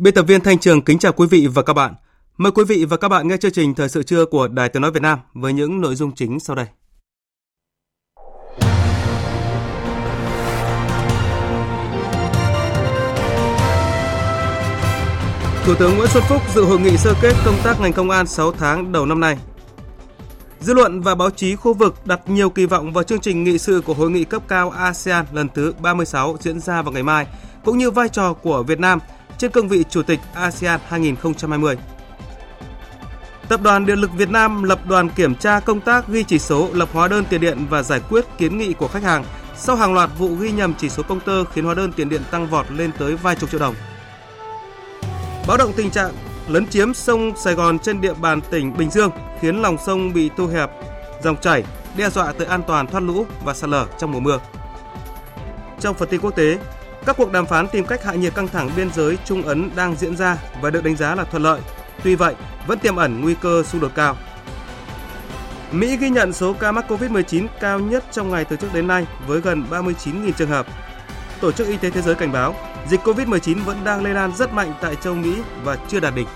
Biên tập viên Thanh Trường kính chào quý vị và các bạn. Mời quý vị và các bạn nghe chương trình Thời sự trưa của Đài Tiếng Nói Việt Nam với những nội dung chính sau đây. Thủ tướng Nguyễn Xuân Phúc dự hội nghị sơ kết công tác ngành công an 6 tháng đầu năm nay. Dư luận và báo chí khu vực đặt nhiều kỳ vọng vào chương trình nghị sự của hội nghị cấp cao ASEAN lần thứ 36 diễn ra vào ngày mai, cũng như vai trò của Việt Nam trên cương vị Chủ tịch ASEAN 2020. Tập đoàn Điện lực Việt Nam lập đoàn kiểm tra công tác ghi chỉ số lập hóa đơn tiền điện và giải quyết kiến nghị của khách hàng sau hàng loạt vụ ghi nhầm chỉ số công tơ khiến hóa đơn tiền điện tăng vọt lên tới vài chục triệu đồng. Báo động tình trạng lấn chiếm sông Sài Gòn trên địa bàn tỉnh Bình Dương khiến lòng sông bị thu hẹp, dòng chảy đe dọa tới an toàn thoát lũ và sạt lở trong mùa mưa. Trong phần tin quốc tế, các cuộc đàm phán tìm cách hạ nhiệt căng thẳng biên giới Trung Ấn đang diễn ra và được đánh giá là thuận lợi. Tuy vậy, vẫn tiềm ẩn nguy cơ xung đột cao. Mỹ ghi nhận số ca mắc COVID-19 cao nhất trong ngày từ trước đến nay với gần 39.000 trường hợp. Tổ chức Y tế Thế giới cảnh báo dịch COVID-19 vẫn đang lây lan rất mạnh tại châu Mỹ và chưa đạt đỉnh.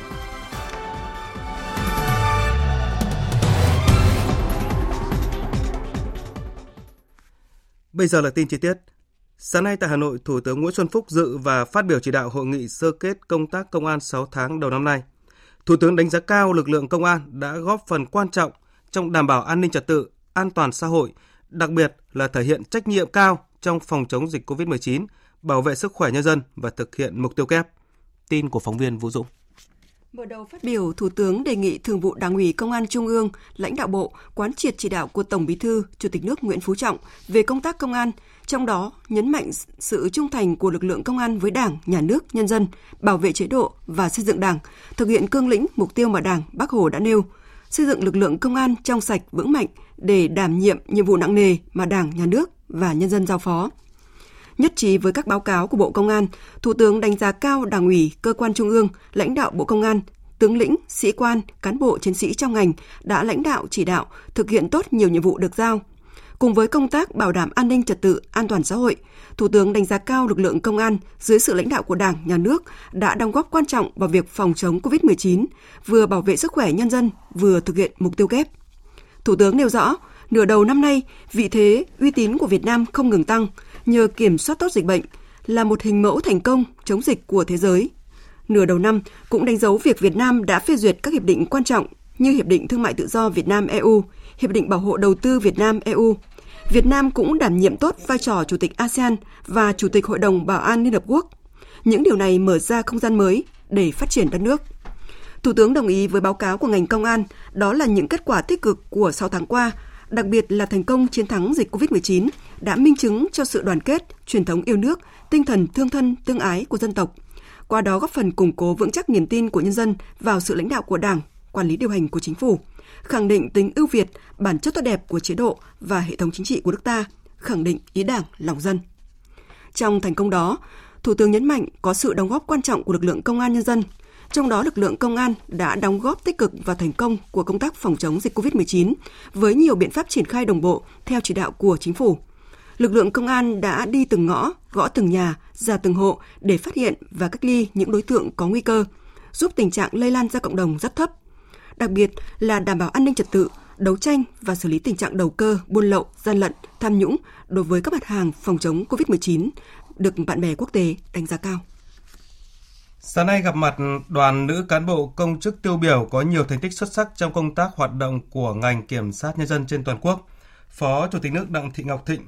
Bây giờ là tin chi tiết. Sáng nay tại Hà Nội, Thủ tướng Nguyễn Xuân Phúc dự và phát biểu chỉ đạo hội nghị sơ kết công tác công an 6 tháng đầu năm nay. Thủ tướng đánh giá cao lực lượng công an đã góp phần quan trọng trong đảm bảo an ninh trật tự, an toàn xã hội, đặc biệt là thể hiện trách nhiệm cao trong phòng chống dịch COVID-19, bảo vệ sức khỏe nhân dân và thực hiện mục tiêu kép. Tin của phóng viên Vũ Dũng. Mở đầu phát biểu, Thủ tướng đề nghị Thường vụ Đảng ủy Công an Trung ương, lãnh đạo Bộ quán triệt chỉ đạo của Tổng Bí thư, Chủ tịch nước Nguyễn Phú Trọng về công tác công an, trong đó nhấn mạnh sự trung thành của lực lượng công an với Đảng, Nhà nước, nhân dân, bảo vệ chế độ và xây dựng Đảng, thực hiện cương lĩnh mục tiêu mà Đảng, Bác Hồ đã nêu, xây dựng lực lượng công an trong sạch vững mạnh để đảm nhiệm nhiệm vụ nặng nề mà Đảng, Nhà nước và nhân dân giao phó. Nhất trí với các báo cáo của Bộ Công an, Thủ tướng đánh giá cao Đảng ủy, cơ quan trung ương, lãnh đạo Bộ Công an, tướng lĩnh, sĩ quan, cán bộ chiến sĩ trong ngành đã lãnh đạo chỉ đạo thực hiện tốt nhiều nhiệm vụ được giao. Cùng với công tác bảo đảm an ninh trật tự, an toàn xã hội, Thủ tướng đánh giá cao lực lượng công an dưới sự lãnh đạo của Đảng, Nhà nước đã đóng góp quan trọng vào việc phòng chống COVID-19, vừa bảo vệ sức khỏe nhân dân, vừa thực hiện mục tiêu kép. Thủ tướng nêu rõ, nửa đầu năm nay, vị thế, uy tín của Việt Nam không ngừng tăng, nhờ kiểm soát tốt dịch bệnh là một hình mẫu thành công chống dịch của thế giới. Nửa đầu năm cũng đánh dấu việc Việt Nam đã phê duyệt các hiệp định quan trọng như Hiệp định Thương mại Tự do Việt Nam EU, Hiệp định Bảo hộ Đầu tư Việt Nam EU. Việt Nam cũng đảm nhiệm tốt vai trò Chủ tịch ASEAN và Chủ tịch Hội đồng Bảo an Liên Hợp Quốc. Những điều này mở ra không gian mới để phát triển đất nước. Thủ tướng đồng ý với báo cáo của ngành công an, đó là những kết quả tích cực của 6 tháng qua, đặc biệt là thành công chiến thắng dịch COVID-19 đã minh chứng cho sự đoàn kết, truyền thống yêu nước, tinh thần thương thân, tương ái của dân tộc. Qua đó góp phần củng cố vững chắc niềm tin của nhân dân vào sự lãnh đạo của Đảng, quản lý điều hành của chính phủ, khẳng định tính ưu việt, bản chất tốt đẹp của chế độ và hệ thống chính trị của nước ta, khẳng định ý Đảng, lòng dân. Trong thành công đó, Thủ tướng nhấn mạnh có sự đóng góp quan trọng của lực lượng công an nhân dân, trong đó lực lượng công an đã đóng góp tích cực và thành công của công tác phòng chống dịch COVID-19 với nhiều biện pháp triển khai đồng bộ theo chỉ đạo của chính phủ. Lực lượng công an đã đi từng ngõ, gõ từng nhà, ra từng hộ để phát hiện và cách ly những đối tượng có nguy cơ, giúp tình trạng lây lan ra cộng đồng rất thấp. Đặc biệt là đảm bảo an ninh trật tự, đấu tranh và xử lý tình trạng đầu cơ, buôn lậu, gian lận, tham nhũng đối với các mặt hàng phòng chống COVID-19 được bạn bè quốc tế đánh giá cao. Sáng nay gặp mặt đoàn nữ cán bộ công chức tiêu biểu có nhiều thành tích xuất sắc trong công tác hoạt động của ngành kiểm sát nhân dân trên toàn quốc. Phó Chủ tịch nước Đặng Thị Ngọc Thịnh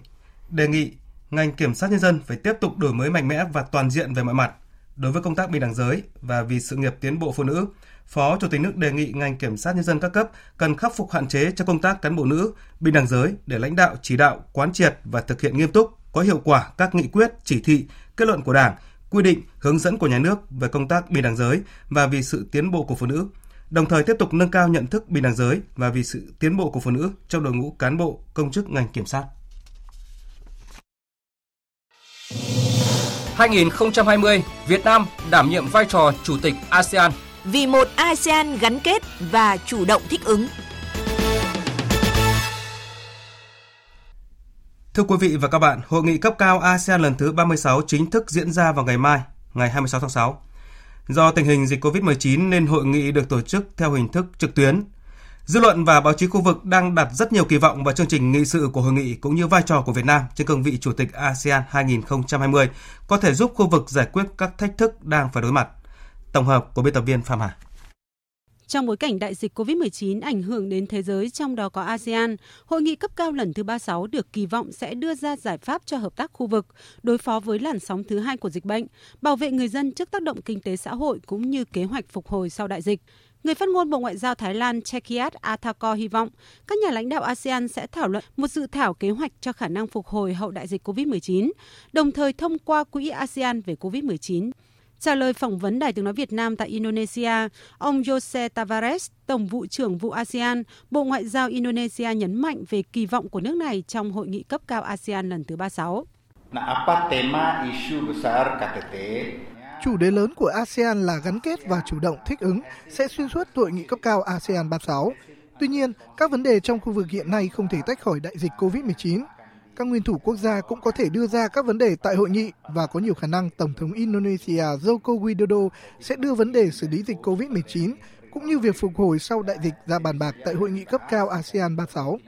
đề nghị ngành kiểm sát nhân dân phải tiếp tục đổi mới mạnh mẽ và toàn diện về mọi mặt. Đối với công tác bình đẳng giới và vì sự nghiệp tiến bộ phụ nữ, Phó Chủ tịch nước đề nghị ngành kiểm sát nhân dân các cấp cần khắc phục hạn chế cho công tác cán bộ nữ, bình đẳng giới để lãnh đạo chỉ đạo, quán triệt và thực hiện nghiêm túc, có hiệu quả các nghị quyết, chỉ thị, kết luận của Đảng, quy định, hướng dẫn của nhà nước về công tác bình đẳng giới và vì sự tiến bộ của phụ nữ, đồng thời tiếp tục nâng cao nhận thức bình đẳng giới và vì sự tiến bộ của phụ nữ trong đội ngũ cán bộ, công chức ngành kiểm sát. 2020, Việt Nam đảm nhiệm vai trò chủ tịch ASEAN. Vì một ASEAN gắn kết và chủ động thích ứng. Thưa quý vị và các bạn, hội nghị cấp cao ASEAN lần thứ 36 chính thức diễn ra vào ngày mai, ngày 26 tháng 6. Do tình hình dịch COVID-19 nên hội nghị được tổ chức theo hình thức trực tuyến. Dư luận và báo chí khu vực đang đặt rất nhiều kỳ vọng vào chương trình nghị sự của hội nghị cũng như vai trò của Việt Nam trên cương vị Chủ tịch ASEAN 2020 có thể giúp khu vực giải quyết các thách thức đang phải đối mặt. Tổng hợp của biên tập viên Phạm Hà. Trong bối cảnh đại dịch COVID-19 ảnh hưởng đến thế giới trong đó có ASEAN, hội nghị cấp cao lần thứ 36 được kỳ vọng sẽ đưa ra giải pháp cho hợp tác khu vực, đối phó với làn sóng thứ hai của dịch bệnh, bảo vệ người dân trước tác động kinh tế xã hội cũng như kế hoạch phục hồi sau đại dịch. Người phát ngôn Bộ Ngoại giao Thái Lan Chekiat Athakor hy vọng các nhà lãnh đạo ASEAN sẽ thảo luận một dự thảo kế hoạch cho khả năng phục hồi hậu đại dịch COVID-19, đồng thời thông qua Quỹ ASEAN về COVID-19 Trả lời phỏng vấn Đài tiếng nói Việt Nam tại Indonesia, ông Jose Tavares, Tổng vụ trưởng vụ ASEAN, Bộ Ngoại giao Indonesia nhấn mạnh về kỳ vọng của nước này trong hội nghị cấp cao ASEAN lần thứ 36. Chủ đề lớn của ASEAN là gắn kết và chủ động thích ứng sẽ xuyên suốt hội nghị cấp cao ASEAN 36. Tuy nhiên, các vấn đề trong khu vực hiện nay không thể tách khỏi đại dịch COVID-19 các nguyên thủ quốc gia cũng có thể đưa ra các vấn đề tại hội nghị và có nhiều khả năng Tổng thống Indonesia Joko Widodo sẽ đưa vấn đề xử lý dịch COVID-19 cũng như việc phục hồi sau đại dịch ra bàn bạc tại hội nghị cấp cao ASEAN 36.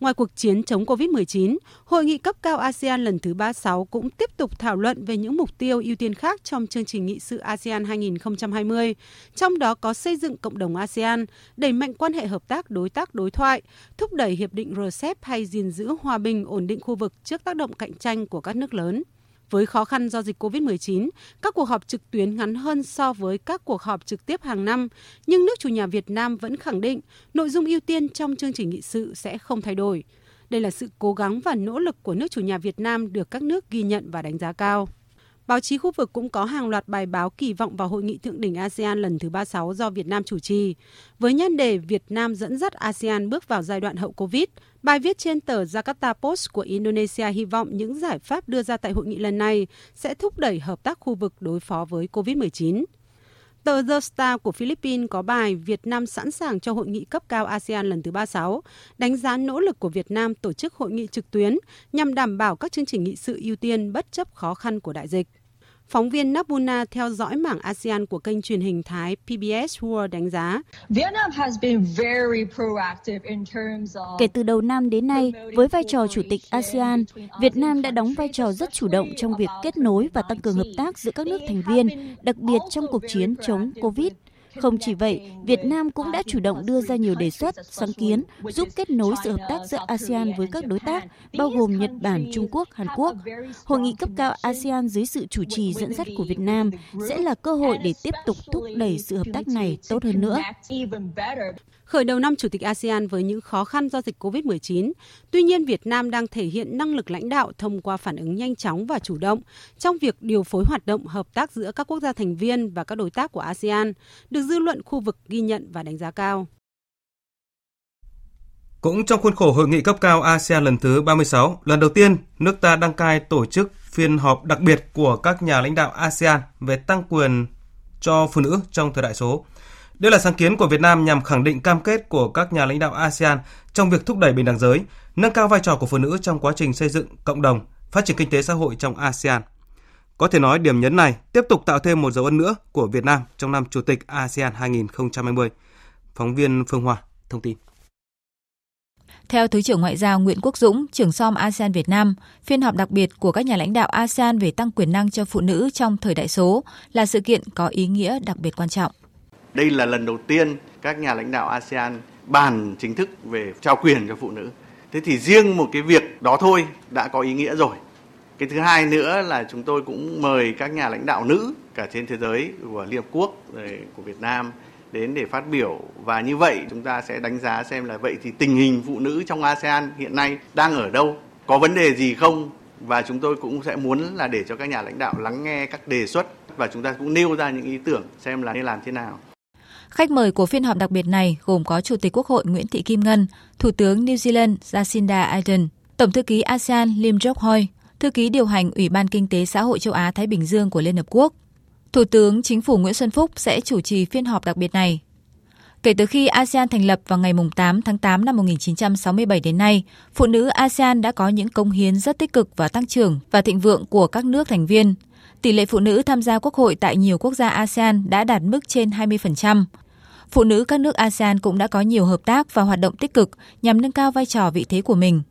Ngoài cuộc chiến chống COVID-19, Hội nghị cấp cao ASEAN lần thứ 36 cũng tiếp tục thảo luận về những mục tiêu ưu tiên khác trong chương trình nghị sự ASEAN 2020, trong đó có xây dựng cộng đồng ASEAN, đẩy mạnh quan hệ hợp tác đối tác đối thoại, thúc đẩy hiệp định RCEP hay gìn giữ hòa bình ổn định khu vực trước tác động cạnh tranh của các nước lớn. Với khó khăn do dịch COVID-19, các cuộc họp trực tuyến ngắn hơn so với các cuộc họp trực tiếp hàng năm, nhưng nước chủ nhà Việt Nam vẫn khẳng định nội dung ưu tiên trong chương trình nghị sự sẽ không thay đổi. Đây là sự cố gắng và nỗ lực của nước chủ nhà Việt Nam được các nước ghi nhận và đánh giá cao. Báo chí khu vực cũng có hàng loạt bài báo kỳ vọng vào hội nghị thượng đỉnh ASEAN lần thứ 36 do Việt Nam chủ trì. Với nhan đề Việt Nam dẫn dắt ASEAN bước vào giai đoạn hậu Covid, bài viết trên tờ Jakarta Post của Indonesia hy vọng những giải pháp đưa ra tại hội nghị lần này sẽ thúc đẩy hợp tác khu vực đối phó với Covid-19. Tờ The Star của Philippines có bài Việt Nam sẵn sàng cho hội nghị cấp cao ASEAN lần thứ 36, đánh giá nỗ lực của Việt Nam tổ chức hội nghị trực tuyến nhằm đảm bảo các chương trình nghị sự ưu tiên bất chấp khó khăn của đại dịch. Phóng viên Nabuna theo dõi mảng ASEAN của kênh truyền hình Thái PBS World đánh giá. Kể từ đầu năm đến nay, với vai trò chủ tịch ASEAN, Việt Nam đã đóng vai trò rất chủ động trong việc kết nối và tăng cường hợp tác giữa các nước thành viên, đặc biệt trong cuộc chiến chống COVID. Không chỉ vậy, Việt Nam cũng đã chủ động đưa ra nhiều đề xuất, sáng kiến giúp kết nối sự hợp tác giữa ASEAN với các đối tác, bao gồm Nhật Bản, Trung Quốc, Hàn Quốc. Hội nghị cấp cao ASEAN dưới sự chủ trì dẫn dắt của Việt Nam sẽ là cơ hội để tiếp tục thúc đẩy sự hợp tác này tốt hơn nữa. Khởi đầu năm Chủ tịch ASEAN với những khó khăn do dịch COVID-19, tuy nhiên Việt Nam đang thể hiện năng lực lãnh đạo thông qua phản ứng nhanh chóng và chủ động trong việc điều phối hoạt động hợp tác giữa các quốc gia thành viên và các đối tác của ASEAN, được dư luận khu vực ghi nhận và đánh giá cao. Cũng trong khuôn khổ hội nghị cấp cao ASEAN lần thứ 36, lần đầu tiên nước ta đăng cai tổ chức phiên họp đặc biệt của các nhà lãnh đạo ASEAN về tăng quyền cho phụ nữ trong thời đại số – đây là sáng kiến của Việt Nam nhằm khẳng định cam kết của các nhà lãnh đạo ASEAN trong việc thúc đẩy bình đẳng giới, nâng cao vai trò của phụ nữ trong quá trình xây dựng cộng đồng, phát triển kinh tế xã hội trong ASEAN. Có thể nói điểm nhấn này tiếp tục tạo thêm một dấu ấn nữa của Việt Nam trong năm Chủ tịch ASEAN 2020. Phóng viên Phương Hoa thông tin. Theo Thứ trưởng Ngoại giao Nguyễn Quốc Dũng, trưởng som ASEAN Việt Nam, phiên họp đặc biệt của các nhà lãnh đạo ASEAN về tăng quyền năng cho phụ nữ trong thời đại số là sự kiện có ý nghĩa đặc biệt quan trọng. Đây là lần đầu tiên các nhà lãnh đạo ASEAN bàn chính thức về trao quyền cho phụ nữ. Thế thì riêng một cái việc đó thôi đã có ý nghĩa rồi. Cái thứ hai nữa là chúng tôi cũng mời các nhà lãnh đạo nữ cả trên thế giới của Liên Hợp Quốc của Việt Nam đến để phát biểu và như vậy chúng ta sẽ đánh giá xem là vậy thì tình hình phụ nữ trong ASEAN hiện nay đang ở đâu, có vấn đề gì không và chúng tôi cũng sẽ muốn là để cho các nhà lãnh đạo lắng nghe các đề xuất và chúng ta cũng nêu ra những ý tưởng xem là nên làm thế nào. Khách mời của phiên họp đặc biệt này gồm có Chủ tịch Quốc hội Nguyễn Thị Kim Ngân, Thủ tướng New Zealand Jacinda Ardern, Tổng thư ký ASEAN Lim Jok Hoi, Thư ký điều hành Ủy ban Kinh tế Xã hội châu Á Thái Bình Dương của Liên Hợp Quốc. Thủ tướng Chính phủ Nguyễn Xuân Phúc sẽ chủ trì phiên họp đặc biệt này. Kể từ khi ASEAN thành lập vào ngày 8 tháng 8 năm 1967 đến nay, phụ nữ ASEAN đã có những công hiến rất tích cực và tăng trưởng và thịnh vượng của các nước thành viên. Tỷ lệ phụ nữ tham gia quốc hội tại nhiều quốc gia ASEAN đã đạt mức trên 20%. Phụ nữ các nước ASEAN cũng đã có nhiều hợp tác và hoạt động tích cực nhằm nâng cao vai trò vị thế của mình.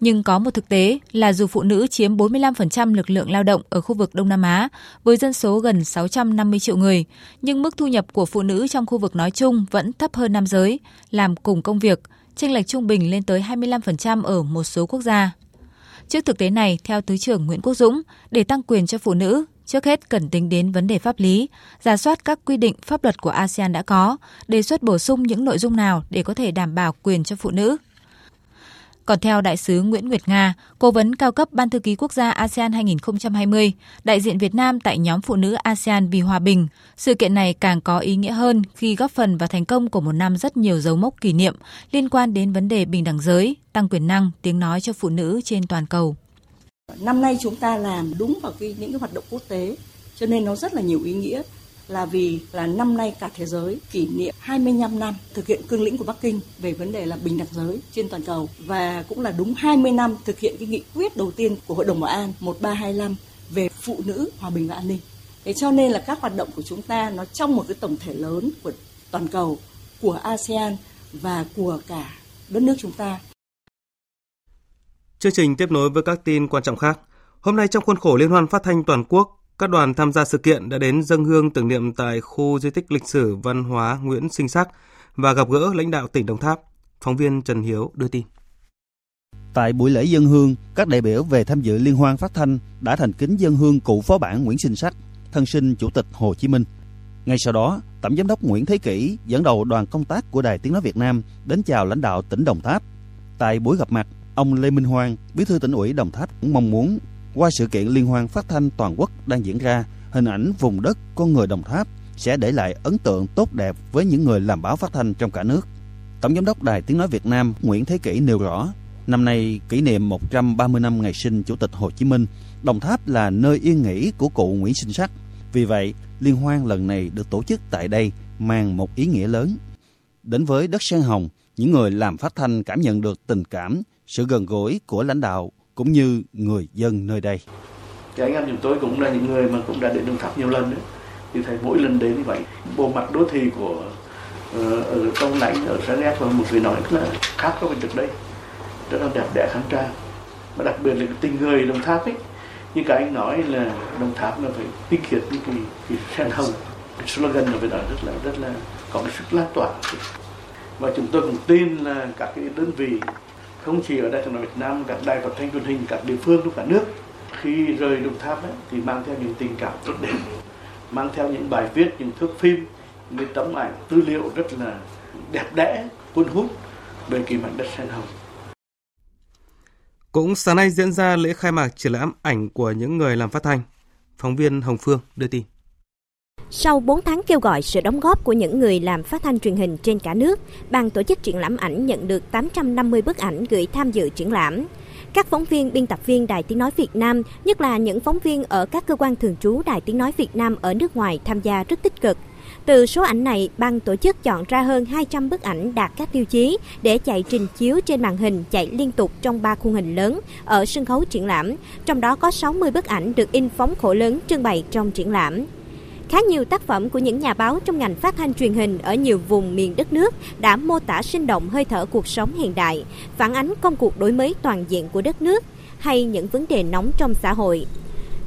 Nhưng có một thực tế là dù phụ nữ chiếm 45% lực lượng lao động ở khu vực Đông Nam Á với dân số gần 650 triệu người, nhưng mức thu nhập của phụ nữ trong khu vực nói chung vẫn thấp hơn nam giới, làm cùng công việc, chênh lệch trung bình lên tới 25% ở một số quốc gia. Trước thực tế này, theo Thứ trưởng Nguyễn Quốc Dũng, để tăng quyền cho phụ nữ, trước hết cần tính đến vấn đề pháp lý, giả soát các quy định pháp luật của ASEAN đã có, đề xuất bổ sung những nội dung nào để có thể đảm bảo quyền cho phụ nữ. Còn theo đại sứ Nguyễn Nguyệt Nga, cố vấn cao cấp Ban thư ký quốc gia ASEAN 2020, đại diện Việt Nam tại nhóm phụ nữ ASEAN vì hòa bình, sự kiện này càng có ý nghĩa hơn khi góp phần vào thành công của một năm rất nhiều dấu mốc kỷ niệm liên quan đến vấn đề bình đẳng giới, tăng quyền năng, tiếng nói cho phụ nữ trên toàn cầu. Năm nay chúng ta làm đúng vào cái, những cái hoạt động quốc tế, cho nên nó rất là nhiều ý nghĩa là vì là năm nay cả thế giới kỷ niệm 25 năm thực hiện cương lĩnh của Bắc Kinh về vấn đề là bình đẳng giới trên toàn cầu và cũng là đúng 20 năm thực hiện cái nghị quyết đầu tiên của Hội đồng Bảo an 1325 về phụ nữ, hòa bình và an ninh. Thế cho nên là các hoạt động của chúng ta nó trong một cái tổng thể lớn của toàn cầu, của ASEAN và của cả đất nước chúng ta. Chương trình tiếp nối với các tin quan trọng khác. Hôm nay trong khuôn khổ Liên hoan phát thanh toàn quốc, các đoàn tham gia sự kiện đã đến dâng hương tưởng niệm tại khu di tích lịch sử văn hóa Nguyễn Sinh Sắc và gặp gỡ lãnh đạo tỉnh Đồng Tháp. Phóng viên Trần Hiếu đưa tin. Tại buổi lễ dân hương, các đại biểu về tham dự liên hoan phát thanh đã thành kính dân hương cụ phó bản Nguyễn Sinh Sắc, thân sinh Chủ tịch Hồ Chí Minh. Ngay sau đó, Tổng giám đốc Nguyễn Thế Kỷ dẫn đầu đoàn công tác của Đài Tiếng Nói Việt Nam đến chào lãnh đạo tỉnh Đồng Tháp. Tại buổi gặp mặt, ông Lê Minh Hoàng, Bí thư tỉnh ủy Đồng Tháp cũng mong muốn qua sự kiện liên hoan phát thanh toàn quốc đang diễn ra, hình ảnh vùng đất con người Đồng Tháp sẽ để lại ấn tượng tốt đẹp với những người làm báo phát thanh trong cả nước. Tổng giám đốc Đài Tiếng Nói Việt Nam Nguyễn Thế Kỷ nêu rõ, năm nay kỷ niệm 130 năm ngày sinh Chủ tịch Hồ Chí Minh, Đồng Tháp là nơi yên nghỉ của cụ Nguyễn Sinh Sắc. Vì vậy, liên hoan lần này được tổ chức tại đây mang một ý nghĩa lớn. Đến với đất sen hồng, những người làm phát thanh cảm nhận được tình cảm, sự gần gũi của lãnh đạo cũng như người dân nơi đây. Cái anh em chúng tôi cũng là những người mà cũng đã đến Đồng Tháp nhiều lần đấy. Thì thấy mỗi lần đến như vậy, bộ mặt đô thị của ờ, ở trong lãnh ở Sa Đéc và một người nói rất là khác các với trước đây, rất là đẹp đẽ khang trang. Và đặc biệt là cái tình người Đồng Tháp ấy. Như cái anh nói là Đồng Tháp là phải tinh khiết những cái, cái sen hồng. Cái slogan là phải nói rất là rất là có cái sức lan tỏa. Và chúng tôi cũng tin là các cái đơn vị không chỉ ở Đài tiếng nói Việt Nam, các đài phát thanh truyền hình các địa phương trong cả nước khi rời Đồng Tháp ấy, thì mang theo những tình cảm tốt đẹp, mang theo những bài viết, những thước phim, những tấm ảnh, tư liệu rất là đẹp đẽ, cuốn hút về kỳ mảnh đất sen hồng. Cũng sáng nay diễn ra lễ khai mạc triển lãm ảnh của những người làm phát thanh. Phóng viên Hồng Phương đưa tin. Sau 4 tháng kêu gọi sự đóng góp của những người làm phát thanh truyền hình trên cả nước, ban tổ chức triển lãm ảnh nhận được 850 bức ảnh gửi tham dự triển lãm. Các phóng viên, biên tập viên Đài Tiếng Nói Việt Nam, nhất là những phóng viên ở các cơ quan thường trú Đài Tiếng Nói Việt Nam ở nước ngoài tham gia rất tích cực. Từ số ảnh này, ban tổ chức chọn ra hơn 200 bức ảnh đạt các tiêu chí để chạy trình chiếu trên màn hình chạy liên tục trong 3 khung hình lớn ở sân khấu triển lãm, trong đó có 60 bức ảnh được in phóng khổ lớn trưng bày trong triển lãm. Khá nhiều tác phẩm của những nhà báo trong ngành phát thanh truyền hình ở nhiều vùng miền đất nước đã mô tả sinh động hơi thở cuộc sống hiện đại, phản ánh công cuộc đổi mới toàn diện của đất nước hay những vấn đề nóng trong xã hội.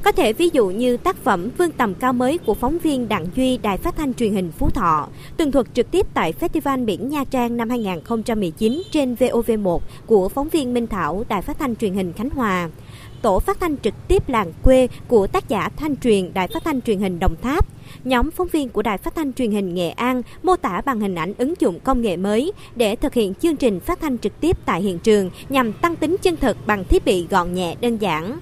Có thể ví dụ như tác phẩm Vương tầm cao mới của phóng viên Đặng Duy Đài Phát thanh truyền hình Phú Thọ, tường thuật trực tiếp tại Festival Biển Nha Trang năm 2019 trên VOV1 của phóng viên Minh Thảo Đài Phát thanh truyền hình Khánh Hòa tổ phát thanh trực tiếp làng quê của tác giả thanh truyền Đài Phát thanh truyền hình Đồng Tháp. Nhóm phóng viên của Đài Phát thanh truyền hình Nghệ An mô tả bằng hình ảnh ứng dụng công nghệ mới để thực hiện chương trình phát thanh trực tiếp tại hiện trường nhằm tăng tính chân thực bằng thiết bị gọn nhẹ đơn giản.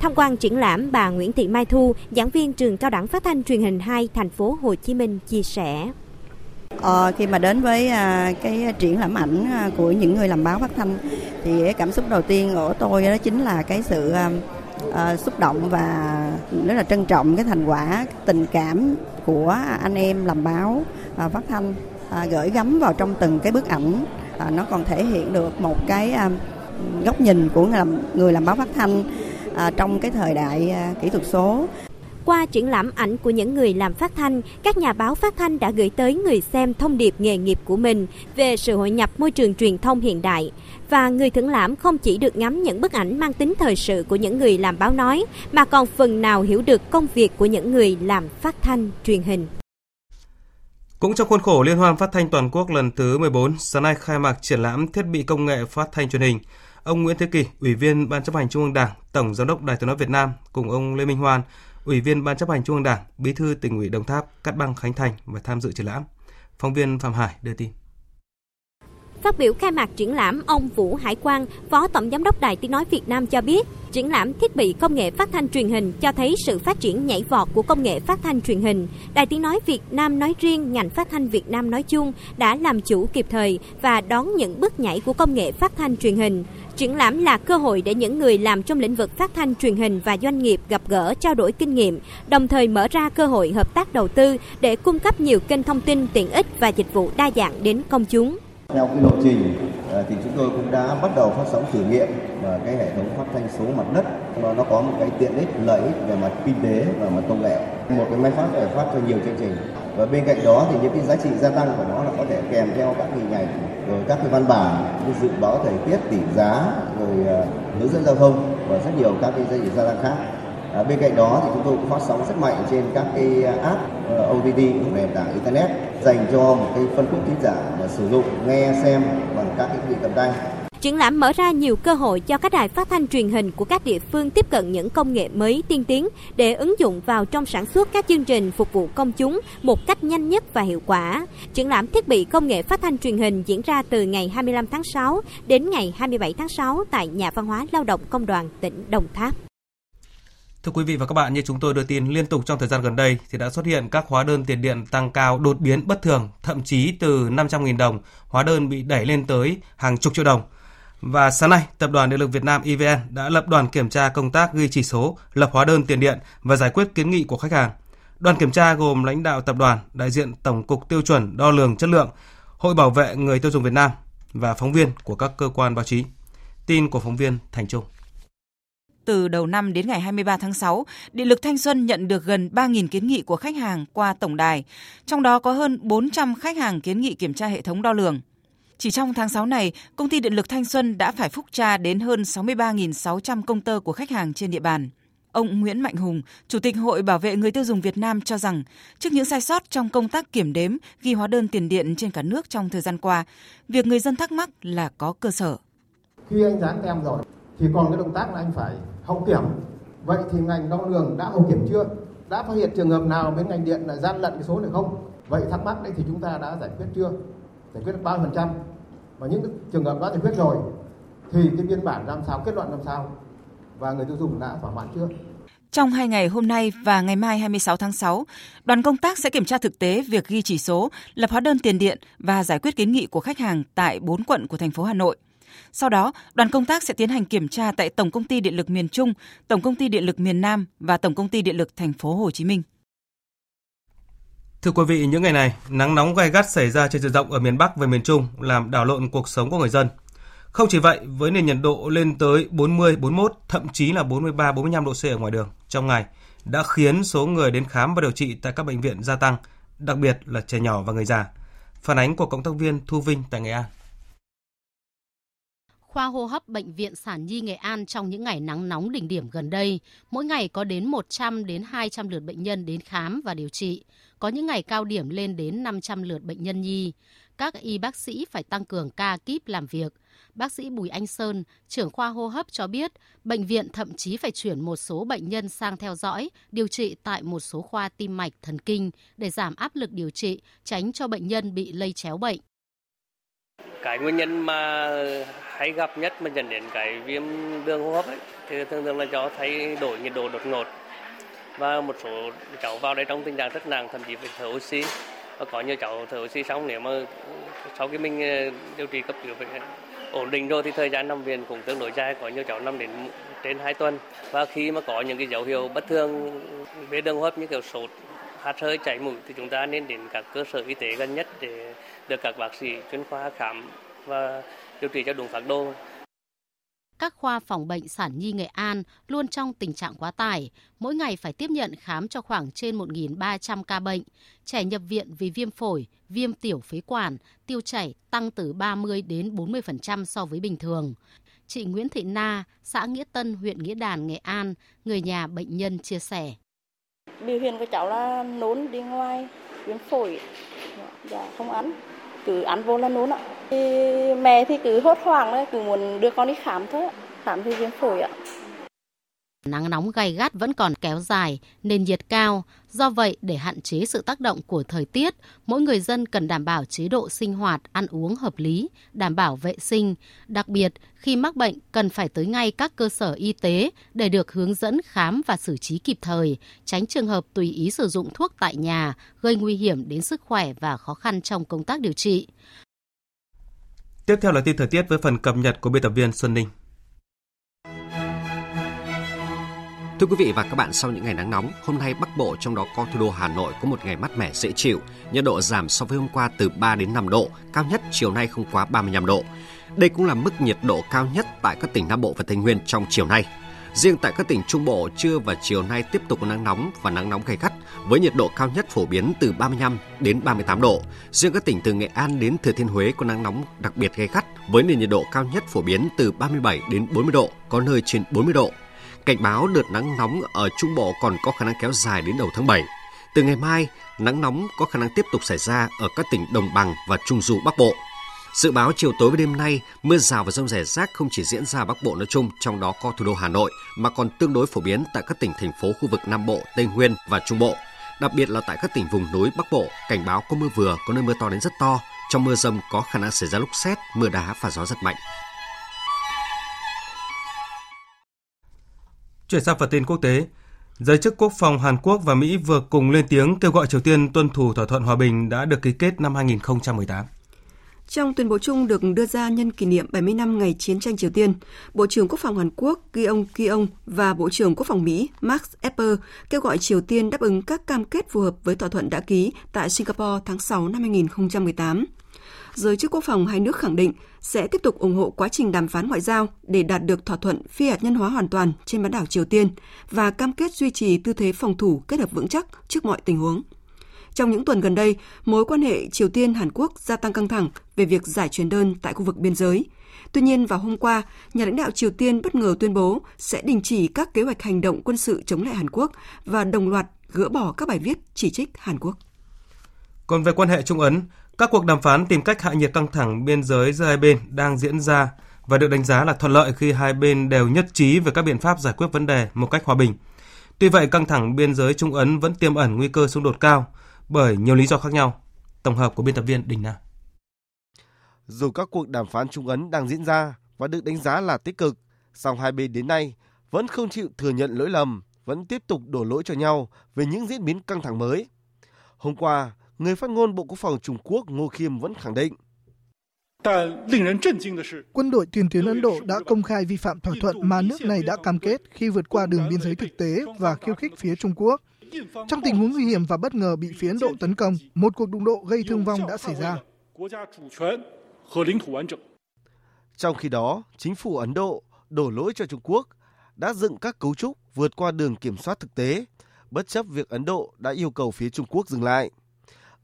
Tham quan triển lãm, bà Nguyễn Thị Mai Thu, giảng viên trường Cao đẳng Phát thanh Truyền hình 2 thành phố Hồ Chí Minh chia sẻ. Ờ, khi mà đến với à, cái triển lãm ảnh à, của những người làm báo phát thanh thì cái cảm xúc đầu tiên của tôi đó chính là cái sự à, à, xúc động và rất là trân trọng cái thành quả tình cảm của anh em làm báo à, phát thanh à, gửi gắm vào trong từng cái bức ảnh. À, nó còn thể hiện được một cái à, góc nhìn của người làm, người làm báo phát thanh à, trong cái thời đại à, kỹ thuật số qua triển lãm ảnh của những người làm phát thanh, các nhà báo phát thanh đã gửi tới người xem thông điệp nghề nghiệp của mình về sự hội nhập môi trường truyền thông hiện đại. Và người thưởng lãm không chỉ được ngắm những bức ảnh mang tính thời sự của những người làm báo nói, mà còn phần nào hiểu được công việc của những người làm phát thanh truyền hình. Cũng trong khuôn khổ Liên hoan phát thanh toàn quốc lần thứ 14, sáng nay khai mạc triển lãm thiết bị công nghệ phát thanh truyền hình. Ông Nguyễn Thế Kỳ, Ủy viên Ban chấp hành Trung ương Đảng, Tổng Giám đốc Đài tiếng nói Việt Nam cùng ông Lê Minh Hoan, Ủy viên Ban chấp hành Trung ương Đảng, Bí thư tỉnh ủy Đồng Tháp Cát băng khánh thành và tham dự triển lãm. Phóng viên Phạm Hải đưa tin. Phát biểu khai mạc triển lãm, ông Vũ Hải Quang, Phó Tổng Giám đốc Đài Tiếng Nói Việt Nam cho biết, triển lãm thiết bị công nghệ phát thanh truyền hình cho thấy sự phát triển nhảy vọt của công nghệ phát thanh truyền hình. Đài Tiếng Nói Việt Nam nói riêng, ngành phát thanh Việt Nam nói chung đã làm chủ kịp thời và đón những bước nhảy của công nghệ phát thanh truyền hình. Triển lãm là cơ hội để những người làm trong lĩnh vực phát thanh truyền hình và doanh nghiệp gặp gỡ trao đổi kinh nghiệm, đồng thời mở ra cơ hội hợp tác đầu tư để cung cấp nhiều kênh thông tin tiện ích và dịch vụ đa dạng đến công chúng. Theo cái lộ trình ờ, thì chúng tôi cũng đã bắt đầu phát sóng thử nghiệm và cái hệ thống phát thanh số mặt đất. Nó nó có một cái tiện ích lợi ích về mặt kinh tế và mặt công nghệ. Một cái máy phát để phát cho nhiều chương trình. Và bên cạnh đó thì những cái giá trị gia tăng của nó là có thể kèm theo các hình ảnh rồi các cái văn bản như dự báo thời tiết tỷ giá rồi ờ, hướng dẫn giao thông và rất nhiều các cái giá gia tăng khác À, bên cạnh đó thì chúng tôi cũng phát sóng rất mạnh trên các cái ờ, app ờ, OTT của nền tảng internet dành cho một cái phân khúc khán giả mà sử dụng nghe xem bằng các cái thiết bị cầm tay. Triển lãm mở ra nhiều cơ hội cho các đài phát thanh truyền hình của các địa phương tiếp cận những công nghệ mới tiên tiến để ứng dụng vào trong sản xuất các chương trình phục vụ công chúng một cách nhanh nhất và hiệu quả. Triển lãm thiết bị công nghệ phát thanh truyền hình diễn ra từ ngày 25 tháng 6 đến ngày 27 tháng 6 tại Nhà văn hóa Lao động Công đoàn tỉnh Đồng Tháp. Thưa quý vị và các bạn, như chúng tôi đưa tin liên tục trong thời gian gần đây thì đã xuất hiện các hóa đơn tiền điện tăng cao đột biến bất thường, thậm chí từ 500.000 đồng, hóa đơn bị đẩy lên tới hàng chục triệu đồng. Và sáng nay, Tập đoàn Điện lực Việt Nam EVN đã lập đoàn kiểm tra công tác ghi chỉ số, lập hóa đơn tiền điện và giải quyết kiến nghị của khách hàng. Đoàn kiểm tra gồm lãnh đạo tập đoàn, đại diện Tổng cục Tiêu chuẩn Đo lường Chất lượng, Hội Bảo vệ người tiêu dùng Việt Nam và phóng viên của các cơ quan báo chí. Tin của phóng viên Thành Trung. Từ đầu năm đến ngày 23 tháng 6, Điện lực Thanh Xuân nhận được gần 3.000 kiến nghị của khách hàng qua tổng đài, trong đó có hơn 400 khách hàng kiến nghị kiểm tra hệ thống đo lường. Chỉ trong tháng 6 này, công ty Điện lực Thanh Xuân đã phải phúc tra đến hơn 63.600 công tơ của khách hàng trên địa bàn. Ông Nguyễn Mạnh Hùng, Chủ tịch Hội Bảo vệ người tiêu dùng Việt Nam cho rằng, trước những sai sót trong công tác kiểm đếm, ghi hóa đơn tiền điện trên cả nước trong thời gian qua, việc người dân thắc mắc là có cơ sở. Khi anh dán tem rồi, thì còn cái động tác là anh phải hậu kiểm. Vậy thì ngành đo lường đã hậu kiểm chưa? Đã phát hiện trường hợp nào bên ngành điện là gian lận cái số này không? Vậy thắc mắc đấy thì chúng ta đã giải quyết chưa? Giải quyết được bao phần trăm? Và những trường hợp đã giải quyết rồi thì cái biên bản làm sao, kết luận làm sao? Và người tiêu dùng đã thỏa mãn chưa? Trong hai ngày hôm nay và ngày mai 26 tháng 6, đoàn công tác sẽ kiểm tra thực tế việc ghi chỉ số, lập hóa đơn tiền điện và giải quyết kiến nghị của khách hàng tại 4 quận của thành phố Hà Nội. Sau đó, đoàn công tác sẽ tiến hành kiểm tra tại Tổng công ty Điện lực miền Trung, Tổng công ty Điện lực miền Nam và Tổng công ty Điện lực thành phố Hồ Chí Minh. Thưa quý vị, những ngày này, nắng nóng gai gắt xảy ra trên diện rộng ở miền Bắc và miền Trung làm đảo lộn cuộc sống của người dân. Không chỉ vậy, với nền nhiệt độ lên tới 40, 41, thậm chí là 43, 45 độ C ở ngoài đường trong ngày, đã khiến số người đến khám và điều trị tại các bệnh viện gia tăng, đặc biệt là trẻ nhỏ và người già. Phản ánh của cộng tác viên Thu Vinh tại Nghệ An. khoa hô hấp Bệnh viện Sản Nhi Nghệ An trong những ngày nắng nóng đỉnh điểm gần đây. Mỗi ngày có đến 100 đến 200 lượt bệnh nhân đến khám và điều trị. Có những ngày cao điểm lên đến 500 lượt bệnh nhân nhi. Các y bác sĩ phải tăng cường ca kíp làm việc. Bác sĩ Bùi Anh Sơn, trưởng khoa hô hấp cho biết, bệnh viện thậm chí phải chuyển một số bệnh nhân sang theo dõi, điều trị tại một số khoa tim mạch thần kinh để giảm áp lực điều trị, tránh cho bệnh nhân bị lây chéo bệnh. Cái nguyên nhân mà hay gặp nhất mà dẫn đến cái viêm đường hô hấp ấy, thì thường thường là do thay đổi nhiệt độ đột ngột và một số cháu vào đây trong tình trạng rất nặng, thậm chí phải thở oxy. Và có nhiều cháu thở oxy xong, nếu mà ừ, sau khi mình ừ, điều trị cấp cứu ổn định rồi thì thời gian nằm viện cũng tương đối dài, có nhiều cháu nằm đến trên 2 tuần. Và khi mà có những cái dấu hiệu bất thường ừ, về đường hô hấp như kiểu sốt, hát hơi, chảy mũi thì chúng ta nên đến các cơ sở y tế gần nhất để được các bác sĩ chuyên khoa khám và điều trị cho đúng phác đồ các khoa phòng bệnh sản nhi Nghệ An luôn trong tình trạng quá tải, mỗi ngày phải tiếp nhận khám cho khoảng trên 1.300 ca bệnh. Trẻ nhập viện vì viêm phổi, viêm tiểu phế quản, tiêu chảy tăng từ 30 đến 40% so với bình thường. Chị Nguyễn Thị Na, xã Nghĩa Tân, huyện Nghĩa Đàn, Nghệ An, người nhà bệnh nhân chia sẻ. Biểu hiện của cháu là nôn đi ngoài, viêm phổi, dạ, không ăn, cứ ăn vô là nôn ạ. Thì mẹ thì cứ hốt hoảng đấy, cứ muốn đưa con đi khám thôi, khám thì viêm phổi ạ. Nắng nóng gay gắt vẫn còn kéo dài, nền nhiệt cao. Do vậy, để hạn chế sự tác động của thời tiết, mỗi người dân cần đảm bảo chế độ sinh hoạt, ăn uống hợp lý, đảm bảo vệ sinh. Đặc biệt, khi mắc bệnh, cần phải tới ngay các cơ sở y tế để được hướng dẫn khám và xử trí kịp thời, tránh trường hợp tùy ý sử dụng thuốc tại nhà, gây nguy hiểm đến sức khỏe và khó khăn trong công tác điều trị. Tiếp theo là tin thời tiết với phần cập nhật của biên tập viên Xuân Ninh. Thưa quý vị và các bạn, sau những ngày nắng nóng, hôm nay Bắc Bộ trong đó có thủ đô Hà Nội có một ngày mát mẻ dễ chịu. Nhiệt độ giảm so với hôm qua từ 3 đến 5 độ, cao nhất chiều nay không quá 35 độ. Đây cũng là mức nhiệt độ cao nhất tại các tỉnh Nam Bộ và Tây Nguyên trong chiều nay. Riêng tại các tỉnh Trung Bộ, trưa và chiều nay tiếp tục có nắng nóng và nắng nóng gay gắt với nhiệt độ cao nhất phổ biến từ 35 đến 38 độ. Riêng các tỉnh từ Nghệ An đến Thừa Thiên Huế có nắng nóng đặc biệt gay gắt với nền nhiệt độ cao nhất phổ biến từ 37 đến 40 độ, có nơi trên 40 độ. Cảnh báo đợt nắng nóng ở Trung Bộ còn có khả năng kéo dài đến đầu tháng 7. Từ ngày mai, nắng nóng có khả năng tiếp tục xảy ra ở các tỉnh Đồng bằng và Trung du Bắc Bộ. Dự báo chiều tối và đêm nay, mưa rào và rông rải rác không chỉ diễn ra Bắc Bộ nói chung, trong đó có thủ đô Hà Nội, mà còn tương đối phổ biến tại các tỉnh thành phố khu vực Nam Bộ, Tây Nguyên và Trung Bộ. Đặc biệt là tại các tỉnh vùng núi Bắc Bộ, cảnh báo có mưa vừa, có nơi mưa to đến rất to. Trong mưa rông có khả năng xảy ra lúc xét, mưa đá và gió giật mạnh. Chuyển sang phần tin quốc tế, giới chức quốc phòng Hàn Quốc và Mỹ vừa cùng lên tiếng kêu gọi Triều Tiên tuân thủ thỏa thuận hòa bình đã được ký kết năm 2018. Trong tuyên bố chung được đưa ra nhân kỷ niệm 70 năm ngày chiến tranh Triều Tiên, Bộ trưởng Quốc phòng Hàn Quốc Gion Ki-ông và Bộ trưởng Quốc phòng Mỹ Max Esper kêu gọi Triều Tiên đáp ứng các cam kết phù hợp với thỏa thuận đã ký tại Singapore tháng 6 năm 2018 giới chức quốc phòng hai nước khẳng định sẽ tiếp tục ủng hộ quá trình đàm phán ngoại giao để đạt được thỏa thuận phi hạt nhân hóa hoàn toàn trên bán đảo Triều Tiên và cam kết duy trì tư thế phòng thủ kết hợp vững chắc trước mọi tình huống. Trong những tuần gần đây, mối quan hệ Triều Tiên-Hàn Quốc gia tăng căng thẳng về việc giải truyền đơn tại khu vực biên giới. Tuy nhiên, vào hôm qua, nhà lãnh đạo Triều Tiên bất ngờ tuyên bố sẽ đình chỉ các kế hoạch hành động quân sự chống lại Hàn Quốc và đồng loạt gỡ bỏ các bài viết chỉ trích Hàn Quốc. Còn về quan hệ Trung Ấn, các cuộc đàm phán tìm cách hạ nhiệt căng thẳng biên giới giữa hai bên đang diễn ra và được đánh giá là thuận lợi khi hai bên đều nhất trí về các biện pháp giải quyết vấn đề một cách hòa bình. Tuy vậy, căng thẳng biên giới Trung Ấn vẫn tiềm ẩn nguy cơ xung đột cao bởi nhiều lý do khác nhau. Tổng hợp của biên tập viên Đình Na. Dù các cuộc đàm phán Trung Ấn đang diễn ra và được đánh giá là tích cực, song hai bên đến nay vẫn không chịu thừa nhận lỗi lầm, vẫn tiếp tục đổ lỗi cho nhau về những diễn biến căng thẳng mới. Hôm qua, người phát ngôn Bộ Quốc phòng Trung Quốc Ngô Khiêm vẫn khẳng định. Quân đội tiền tuyến Ấn Độ đã công khai vi phạm thỏa thuận mà nước này đã cam kết khi vượt qua đường biên giới thực tế và khiêu khích phía Trung Quốc. Trong tình huống nguy hiểm và bất ngờ bị phía Ấn Độ tấn công, một cuộc đụng độ gây thương vong đã xảy ra. Trong khi đó, chính phủ Ấn Độ đổ lỗi cho Trung Quốc đã dựng các cấu trúc vượt qua đường kiểm soát thực tế, bất chấp việc Ấn Độ đã yêu cầu phía Trung Quốc dừng lại.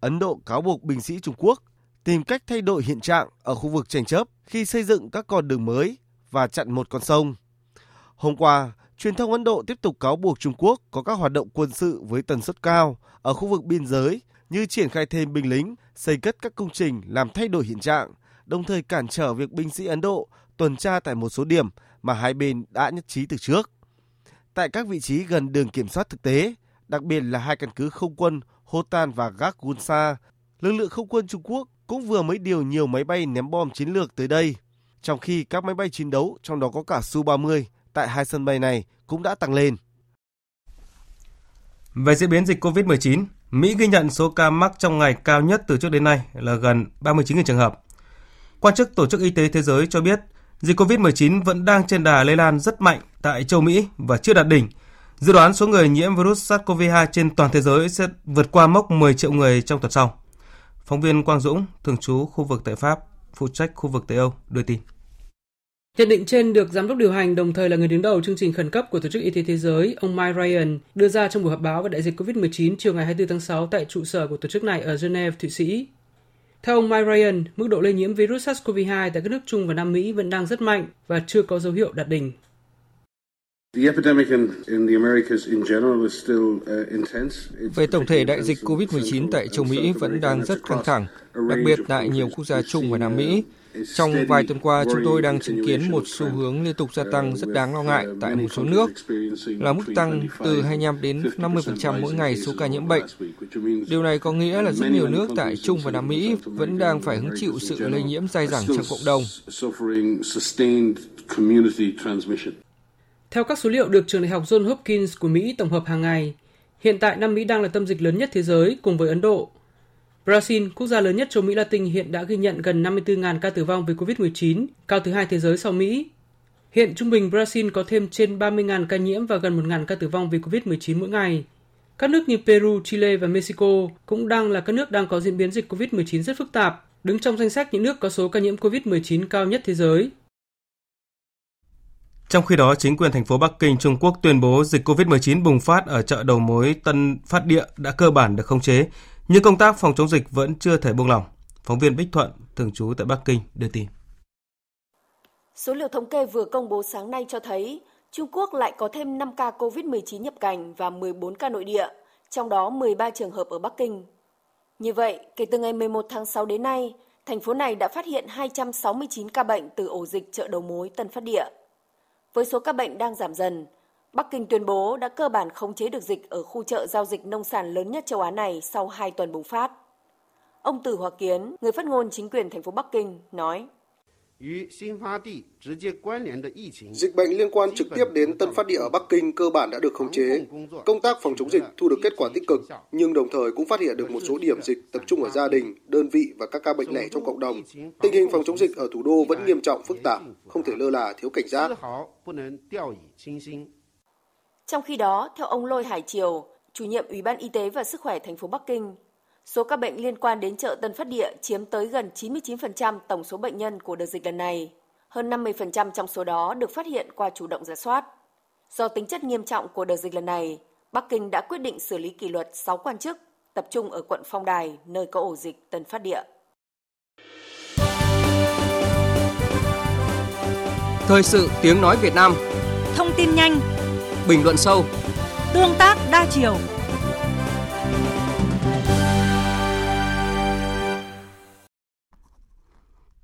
Ấn Độ cáo buộc binh sĩ Trung Quốc tìm cách thay đổi hiện trạng ở khu vực tranh chấp khi xây dựng các con đường mới và chặn một con sông. Hôm qua, truyền thông Ấn Độ tiếp tục cáo buộc Trung Quốc có các hoạt động quân sự với tần suất cao ở khu vực biên giới như triển khai thêm binh lính, xây cất các công trình làm thay đổi hiện trạng, đồng thời cản trở việc binh sĩ Ấn Độ tuần tra tại một số điểm mà hai bên đã nhất trí từ trước. Tại các vị trí gần đường kiểm soát thực tế, đặc biệt là hai căn cứ không quân Hotan và Gagunsa, lực lượng không quân Trung Quốc cũng vừa mới điều nhiều máy bay ném bom chiến lược tới đây, trong khi các máy bay chiến đấu, trong đó có cả Su-30, tại hai sân bay này cũng đã tăng lên. Về diễn biến dịch COVID-19, Mỹ ghi nhận số ca mắc trong ngày cao nhất từ trước đến nay là gần 39.000 trường hợp. Quan chức Tổ chức Y tế Thế giới cho biết dịch COVID-19 vẫn đang trên đà lây lan rất mạnh tại châu Mỹ và chưa đạt đỉnh. Dự đoán số người nhiễm virus SARS-CoV-2 trên toàn thế giới sẽ vượt qua mốc 10 triệu người trong tuần sau. Phóng viên Quang Dũng, thường trú khu vực tại Pháp, phụ trách khu vực Tây Âu, đưa tin. Nhận định trên được giám đốc điều hành đồng thời là người đứng đầu chương trình khẩn cấp của Tổ chức Y tế Thế giới, ông Mike Ryan, đưa ra trong buổi họp báo về đại dịch COVID-19 chiều ngày 24 tháng 6 tại trụ sở của tổ chức này ở Geneva, Thụy Sĩ. Theo ông Mike Ryan, mức độ lây nhiễm virus SARS-CoV-2 tại các nước Trung và Nam Mỹ vẫn đang rất mạnh và chưa có dấu hiệu đạt đỉnh. Về tổng thể, đại dịch COVID-19 tại châu Mỹ vẫn đang rất căng thẳng, đặc biệt tại nhiều quốc gia Trung và Nam Mỹ. Trong vài tuần qua, chúng tôi đang chứng kiến một xu hướng liên tục gia tăng rất đáng lo ngại tại một số nước, là mức tăng từ 25 đến 50% mỗi ngày số ca nhiễm bệnh. Điều này có nghĩa là rất nhiều nước tại Trung và Nam Mỹ vẫn đang phải hứng chịu sự lây nhiễm dai dẳng trong cộng đồng. Theo các số liệu được trường đại học John Hopkins của Mỹ tổng hợp hàng ngày, hiện tại Nam Mỹ đang là tâm dịch lớn nhất thế giới cùng với Ấn Độ. Brazil, quốc gia lớn nhất châu Mỹ Latin hiện đã ghi nhận gần 54.000 ca tử vong vì COVID-19, cao thứ hai thế giới sau Mỹ. Hiện trung bình Brazil có thêm trên 30.000 ca nhiễm và gần 1.000 ca tử vong vì COVID-19 mỗi ngày. Các nước như Peru, Chile và Mexico cũng đang là các nước đang có diễn biến dịch COVID-19 rất phức tạp, đứng trong danh sách những nước có số ca nhiễm COVID-19 cao nhất thế giới. Trong khi đó, chính quyền thành phố Bắc Kinh Trung Quốc tuyên bố dịch COVID-19 bùng phát ở chợ đầu mối Tân Phát Địa đã cơ bản được khống chế, nhưng công tác phòng chống dịch vẫn chưa thể buông lỏng. Phóng viên Bích Thuận, thường trú tại Bắc Kinh, đưa tin. Số liệu thống kê vừa công bố sáng nay cho thấy Trung Quốc lại có thêm 5 ca COVID-19 nhập cảnh và 14 ca nội địa, trong đó 13 trường hợp ở Bắc Kinh. Như vậy, kể từ ngày 11 tháng 6 đến nay, thành phố này đã phát hiện 269 ca bệnh từ ổ dịch chợ đầu mối Tân Phát Địa. Với số ca bệnh đang giảm dần, Bắc Kinh tuyên bố đã cơ bản khống chế được dịch ở khu chợ giao dịch nông sản lớn nhất châu Á này sau 2 tuần bùng phát. Ông Từ Hòa Kiến, người phát ngôn chính quyền thành phố Bắc Kinh, nói. Dịch bệnh liên quan trực tiếp đến Tân Phát Địa ở Bắc Kinh cơ bản đã được khống chế. Công tác phòng chống dịch thu được kết quả tích cực, nhưng đồng thời cũng phát hiện được một số điểm dịch tập trung ở gia đình, đơn vị và các ca bệnh lẻ trong cộng đồng. Tình hình phòng chống dịch ở thủ đô vẫn nghiêm trọng phức tạp, không thể lơ là thiếu cảnh giác. Trong khi đó, theo ông Lôi Hải Triều, chủ nhiệm Ủy ban Y tế và Sức khỏe thành phố Bắc Kinh, số ca bệnh liên quan đến chợ Tân Phát Địa chiếm tới gần 99% tổng số bệnh nhân của đợt dịch lần này. Hơn 50% trong số đó được phát hiện qua chủ động giả soát. Do tính chất nghiêm trọng của đợt dịch lần này, Bắc Kinh đã quyết định xử lý kỷ luật 6 quan chức, tập trung ở quận Phong Đài, nơi có ổ dịch Tân Phát Địa. Thời sự tiếng nói Việt Nam Thông tin nhanh Bình luận sâu Tương tác đa chiều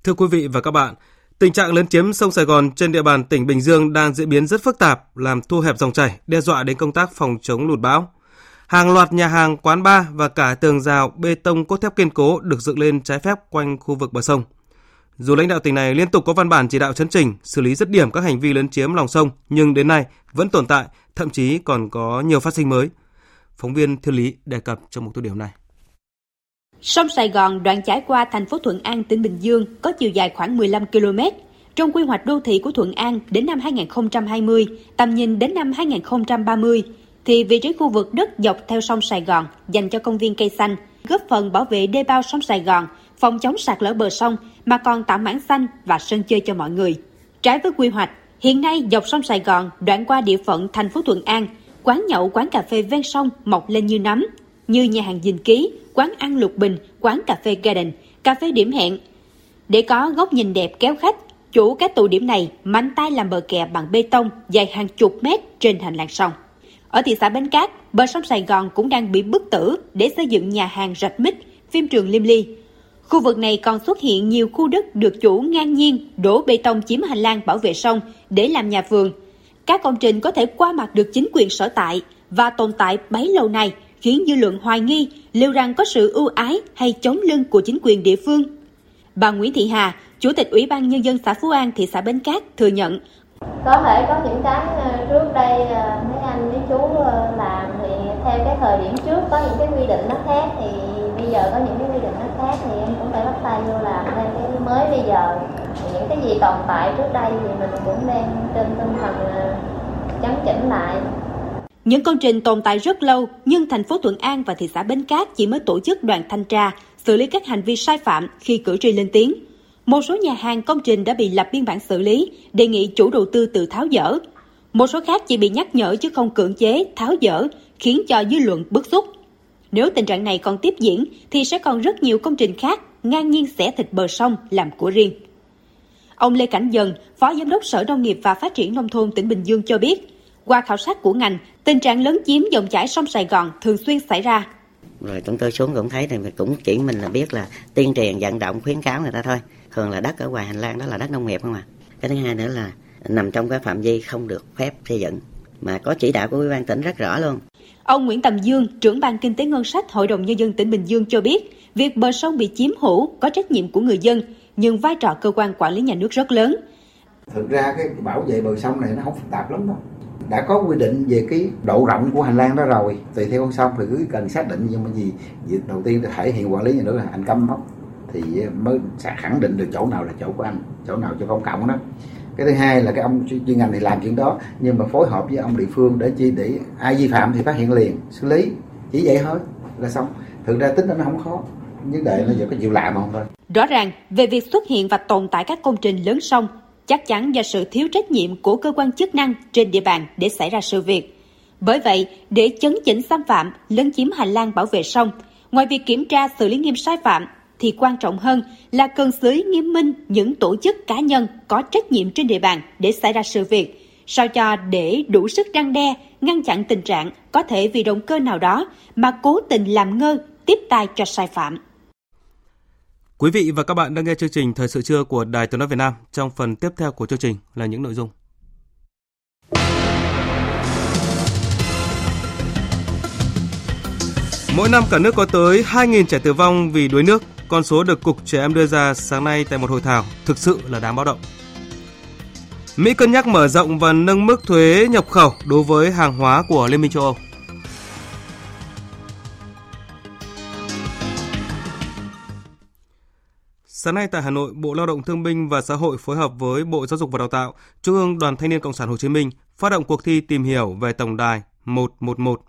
Thưa quý vị và các bạn, tình trạng lấn chiếm sông Sài Gòn trên địa bàn tỉnh Bình Dương đang diễn biến rất phức tạp, làm thu hẹp dòng chảy, đe dọa đến công tác phòng chống lụt bão. Hàng loạt nhà hàng, quán bar và cả tường rào bê tông cốt thép kiên cố được dựng lên trái phép quanh khu vực bờ sông. Dù lãnh đạo tỉnh này liên tục có văn bản chỉ đạo chấn chỉnh, xử lý dứt điểm các hành vi lấn chiếm lòng sông, nhưng đến nay vẫn tồn tại, thậm chí còn có nhiều phát sinh mới. Phóng viên Thiên Lý đề cập trong một tiêu điểm này. Sông Sài Gòn đoạn chảy qua thành phố Thuận An, tỉnh Bình Dương có chiều dài khoảng 15 km. Trong quy hoạch đô thị của Thuận An đến năm 2020, tầm nhìn đến năm 2030, thì vị trí khu vực đất dọc theo sông Sài Gòn dành cho công viên cây xanh, góp phần bảo vệ đê bao sông Sài Gòn, phòng chống sạt lở bờ sông mà còn tạo mảng xanh và sân chơi cho mọi người. Trái với quy hoạch, hiện nay dọc sông Sài Gòn đoạn qua địa phận thành phố Thuận An, quán nhậu, quán cà phê ven sông mọc lên như nấm, như nhà hàng Dình Ký, quán ăn Lục Bình, quán cà phê Garden, cà phê điểm hẹn. Để có góc nhìn đẹp kéo khách, chủ các tụ điểm này mạnh tay làm bờ kè bằng bê tông dài hàng chục mét trên hành lang sông. Ở thị xã Bến Cát, bờ sông Sài Gòn cũng đang bị bức tử để xây dựng nhà hàng rạch mít, phim trường Liêm Ly. Khu vực này còn xuất hiện nhiều khu đất được chủ ngang nhiên đổ bê tông chiếm hành lang bảo vệ sông để làm nhà vườn. Các công trình có thể qua mặt được chính quyền sở tại và tồn tại bấy lâu nay khiến dư luận hoài nghi liệu rằng có sự ưu ái hay chống lưng của chính quyền địa phương. Bà Nguyễn Thị Hà, Chủ tịch Ủy ban Nhân dân xã Phú An, thị xã Bến Cát thừa nhận. Có thể có những cái ờ, trước đây ờ, mấy anh mấy chú ờ, làm thì theo cái thời điểm trước có những cái quy định nó khác thì bây giờ có những cái quy định nó khác thì em cũng phải bắt tay vô làm theo cái mới bây giờ. Thì những cái gì tồn tại trước đây thì mình cũng đang trên tinh thần chấn chỉnh lại những công trình tồn tại rất lâu nhưng thành phố Thuận An và thị xã Bến Cát chỉ mới tổ chức đoàn thanh tra, xử lý các hành vi sai phạm khi cử tri lên tiếng. Một số nhà hàng công trình đã bị lập biên bản xử lý, đề nghị chủ đầu tư tự tháo dỡ. Một số khác chỉ bị nhắc nhở chứ không cưỡng chế, tháo dỡ, khiến cho dư luận bức xúc. Nếu tình trạng này còn tiếp diễn thì sẽ còn rất nhiều công trình khác ngang nhiên xẻ thịt bờ sông làm của riêng. Ông Lê Cảnh Dần, Phó Giám đốc Sở Nông nghiệp và Phát triển Nông thôn tỉnh Bình Dương cho biết, qua khảo sát của ngành, tình trạng lớn chiếm dòng chảy sông Sài Gòn thường xuyên xảy ra. Rồi chúng tôi xuống cũng thấy thì cũng chỉ mình là biết là tuyên truyền vận động khuyến cáo người ta thôi. Thường là đất ở ngoài hành lang đó là đất nông nghiệp không à. Cái thứ hai nữa là nằm trong cái phạm vi không được phép xây dựng mà có chỉ đạo của ủy ban tỉnh rất rõ luôn. Ông Nguyễn Tầm Dương, trưởng ban kinh tế ngân sách Hội đồng nhân dân tỉnh Bình Dương cho biết, việc bờ sông bị chiếm hữu có trách nhiệm của người dân, nhưng vai trò cơ quan quản lý nhà nước rất lớn. Thực ra cái bảo vệ bờ sông này nó không phức tạp lắm đâu đã có quy định về cái độ rộng của hành lang đó rồi tùy theo con sông thì cứ cần xác định nhưng mà gì việc đầu tiên là thể hiện quản lý nhà nước là anh cấm mốc thì mới sẽ khẳng định được chỗ nào là chỗ của anh chỗ nào cho công cộng đó cái thứ hai là cái ông chuyên ngành này làm chuyện đó nhưng mà phối hợp với ông địa phương để chi để ai vi phạm thì phát hiện liền xử lý chỉ vậy thôi là xong thực ra tính nó không khó vấn đề nó giờ có chịu làm không thôi rõ ràng về việc xuất hiện và tồn tại các công trình lớn sông chắc chắn do sự thiếu trách nhiệm của cơ quan chức năng trên địa bàn để xảy ra sự việc. Bởi vậy, để chấn chỉnh xâm phạm, lấn chiếm hành lang bảo vệ sông, ngoài việc kiểm tra xử lý nghiêm sai phạm, thì quan trọng hơn là cần xử lý nghiêm minh những tổ chức cá nhân có trách nhiệm trên địa bàn để xảy ra sự việc, sao cho để đủ sức răng đe, ngăn chặn tình trạng có thể vì động cơ nào đó mà cố tình làm ngơ, tiếp tay cho sai phạm. Quý vị và các bạn đang nghe chương trình Thời sự trưa của Đài Tiếng nói Việt Nam. Trong phần tiếp theo của chương trình là những nội dung. Mỗi năm cả nước có tới 2.000 trẻ tử vong vì đuối nước. Con số được Cục Trẻ Em đưa ra sáng nay tại một hội thảo thực sự là đáng báo động. Mỹ cân nhắc mở rộng và nâng mức thuế nhập khẩu đối với hàng hóa của Liên minh châu Âu. Sáng nay tại Hà Nội, Bộ Lao động Thương binh và Xã hội phối hợp với Bộ Giáo dục và Đào tạo, Trung ương Đoàn Thanh niên Cộng sản Hồ Chí Minh phát động cuộc thi tìm hiểu về tổng đài 111,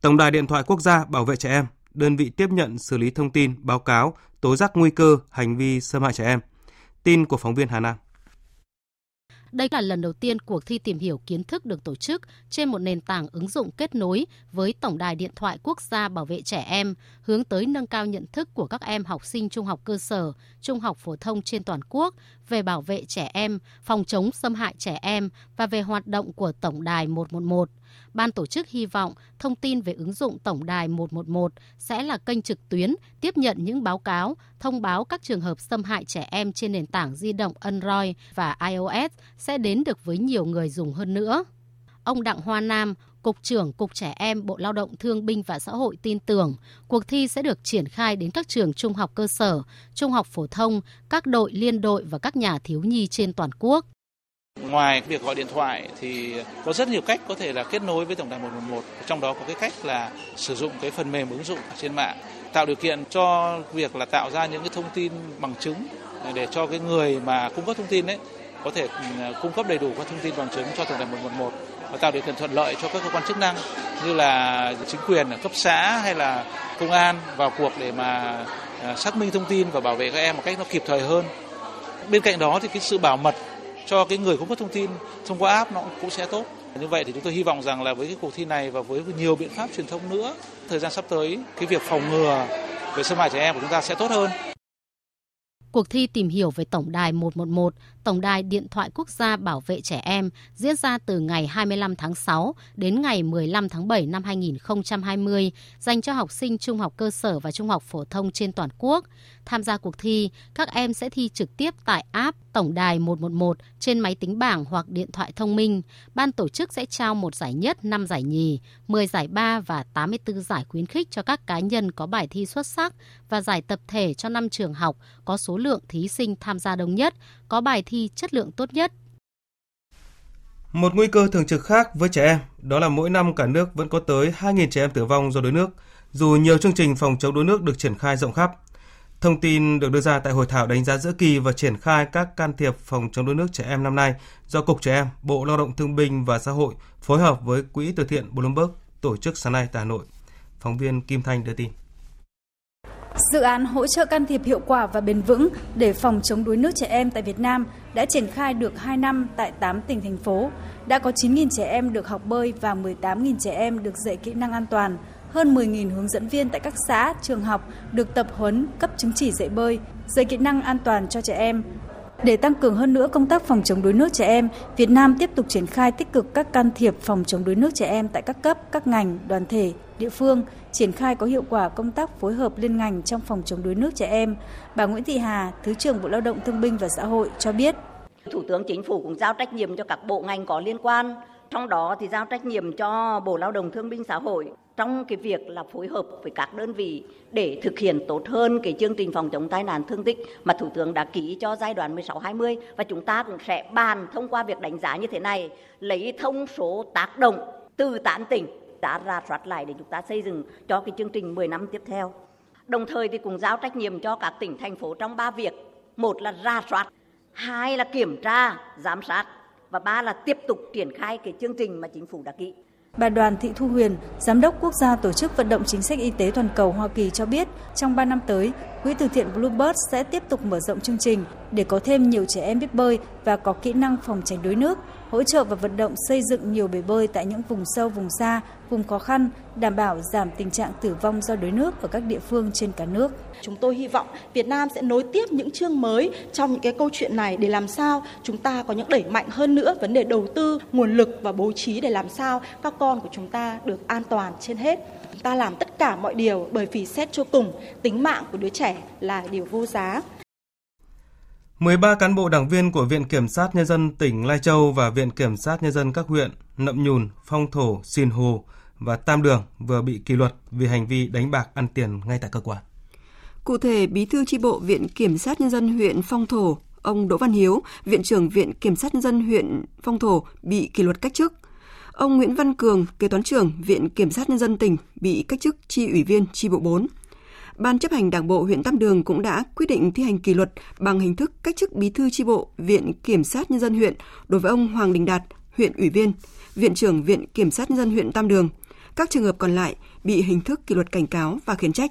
tổng đài điện thoại quốc gia bảo vệ trẻ em, đơn vị tiếp nhận xử lý thông tin, báo cáo, tố giác nguy cơ hành vi xâm hại trẻ em. Tin của phóng viên Hà Nam. Đây là lần đầu tiên cuộc thi tìm hiểu kiến thức được tổ chức trên một nền tảng ứng dụng kết nối với Tổng đài Điện thoại Quốc gia Bảo vệ trẻ em, hướng tới nâng cao nhận thức của các em học sinh trung học cơ sở, trung học phổ thông trên toàn quốc về bảo vệ trẻ em, phòng chống xâm hại trẻ em và về hoạt động của Tổng đài 111 ban tổ chức hy vọng thông tin về ứng dụng tổng đài 111 sẽ là kênh trực tuyến tiếp nhận những báo cáo, thông báo các trường hợp xâm hại trẻ em trên nền tảng di động Android và iOS sẽ đến được với nhiều người dùng hơn nữa. Ông Đặng Hoa Nam, Cục trưởng Cục Trẻ Em Bộ Lao động Thương binh và Xã hội tin tưởng cuộc thi sẽ được triển khai đến các trường trung học cơ sở, trung học phổ thông, các đội liên đội và các nhà thiếu nhi trên toàn quốc. Ngoài việc gọi điện thoại thì có rất nhiều cách có thể là kết nối với tổng đài 111. Trong đó có cái cách là sử dụng cái phần mềm ứng dụng trên mạng, tạo điều kiện cho việc là tạo ra những cái thông tin bằng chứng để cho cái người mà cung cấp thông tin đấy có thể ừ, cung cấp đầy đủ các thông tin bằng chứng cho tổng đài 111 và tạo điều kiện thuận lợi cho các cơ quan chức năng như là chính quyền ở cấp xã hay là công an vào cuộc để mà ờ, xác minh thông tin và bảo vệ các em một cách nó kịp thời hơn. Bên cạnh đó thì cái sự bảo mật cho cái người cung cấp thông tin thông qua app nó cũng sẽ tốt. Như vậy thì chúng tôi hy vọng rằng là với cái cuộc thi này và với nhiều biện pháp truyền thông nữa, thời gian sắp tới cái việc phòng ngừa về xâm hại trẻ em của chúng ta sẽ tốt hơn. Cuộc thi tìm hiểu về Tổng đài 111, Tổng đài Điện thoại Quốc gia Bảo vệ trẻ em diễn ra từ ngày 25 tháng 6 đến ngày 15 tháng 7 năm 2020, dành cho học sinh trung học cơ sở và trung học phổ thông trên toàn quốc. Tham gia cuộc thi, các em sẽ thi trực tiếp tại app Tổng đài 111 trên máy tính bảng hoặc điện thoại thông minh. Ban tổ chức sẽ trao một giải nhất, 5 giải nhì, 10 giải ba và 84 giải khuyến khích cho các cá nhân có bài thi xuất sắc và giải tập thể cho 5 trường học có số lượng thí sinh tham gia đông nhất, có bài thi chất lượng tốt nhất. Một nguy cơ thường trực khác với trẻ em, đó là mỗi năm cả nước vẫn có tới 2.000 trẻ em tử vong do đuối nước, dù nhiều chương trình phòng chống đuối nước được triển khai rộng khắp. Thông tin được đưa ra tại hội thảo đánh giá giữa kỳ và triển khai các can thiệp phòng chống đuối nước trẻ em năm nay do Cục Trẻ Em, Bộ Lao động Thương binh và Xã hội phối hợp với Quỹ từ thiện Bloomberg tổ chức sáng nay tại Hà Nội. Phóng viên Kim Thanh đưa tin. Dự án hỗ trợ can thiệp hiệu quả và bền vững để phòng chống đuối nước trẻ em tại Việt Nam đã triển khai được 2 năm tại 8 tỉnh thành phố. Đã có 9.000 trẻ em được học bơi và 18.000 trẻ em được dạy kỹ năng an toàn. Hơn 10.000 hướng dẫn viên tại các xã, trường học được tập huấn cấp chứng chỉ dạy bơi, dạy kỹ năng an toàn cho trẻ em. Để tăng cường hơn nữa công tác phòng chống đuối nước trẻ em, Việt Nam tiếp tục triển khai tích cực các can thiệp phòng chống đuối nước trẻ em tại các cấp, các ngành, đoàn thể, địa phương, triển khai có hiệu quả công tác phối hợp liên ngành trong phòng chống đuối nước trẻ em. Bà Nguyễn Thị Hà, Thứ trưởng Bộ Lao động Thương binh và Xã hội cho biết. Thủ tướng Chính phủ cũng giao trách nhiệm cho các bộ ngành có liên quan, trong đó thì giao trách nhiệm cho Bộ Lao động Thương binh Xã hội trong cái việc là phối hợp với các đơn vị để thực hiện tốt hơn cái chương trình phòng chống tai nạn thương tích mà Thủ tướng đã ký cho giai đoạn 16-20 và chúng ta cũng sẽ bàn thông qua việc đánh giá như thế này lấy thông số tác động từ tán tỉnh đã ra soát lại để chúng ta xây dựng cho cái chương trình 10 năm tiếp theo. Đồng thời thì cũng giao trách nhiệm cho các tỉnh thành phố trong ba việc. Một là ra soát, hai là kiểm tra, giám sát và ba là tiếp tục triển khai cái chương trình mà chính phủ đã ký. Bà Đoàn Thị Thu Huyền, Giám đốc Quốc gia Tổ chức Vận động Chính sách Y tế Toàn cầu Hoa Kỳ cho biết, trong 3 năm tới, Quỹ từ thiện Bluebird sẽ tiếp tục mở rộng chương trình để có thêm nhiều trẻ em biết bơi và có kỹ năng phòng tránh đuối nước, hỗ trợ và vận động xây dựng nhiều bể bơi tại những vùng sâu, vùng xa, vùng khó khăn, đảm bảo giảm tình trạng tử vong do đuối nước ở các địa phương trên cả nước. Chúng tôi hy vọng Việt Nam sẽ nối tiếp những chương mới trong những cái câu chuyện này để làm sao chúng ta có những đẩy mạnh hơn nữa vấn đề đầu tư, nguồn lực và bố trí để làm sao các con của chúng ta được an toàn trên hết. Chúng ta làm tất cả mọi điều bởi vì xét cho cùng tính mạng của đứa trẻ là điều vô giá. 13 cán bộ đảng viên của Viện Kiểm sát Nhân dân tỉnh Lai Châu và Viện Kiểm sát Nhân dân các huyện Nậm Nhùn, Phong Thổ, Xìn Hồ và Tam Đường vừa bị kỷ luật vì hành vi đánh bạc ăn tiền ngay tại cơ quan. Cụ thể, Bí thư tri bộ Viện Kiểm sát Nhân dân huyện Phong Thổ, ông Đỗ Văn Hiếu, Viện trưởng Viện Kiểm sát Nhân dân huyện Phong Thổ bị kỷ luật cách chức. Ông Nguyễn Văn Cường, kế toán trưởng Viện Kiểm sát Nhân dân tỉnh bị cách chức tri ủy viên tri bộ 4. Ban chấp hành Đảng bộ huyện Tam Đường cũng đã quyết định thi hành kỷ luật bằng hình thức cách chức bí thư tri bộ Viện Kiểm sát Nhân dân huyện đối với ông Hoàng Đình Đạt, huyện ủy viên, Viện trưởng Viện Kiểm sát Nhân dân huyện Tam Đường. Các trường hợp còn lại bị hình thức kỷ luật cảnh cáo và khiển trách.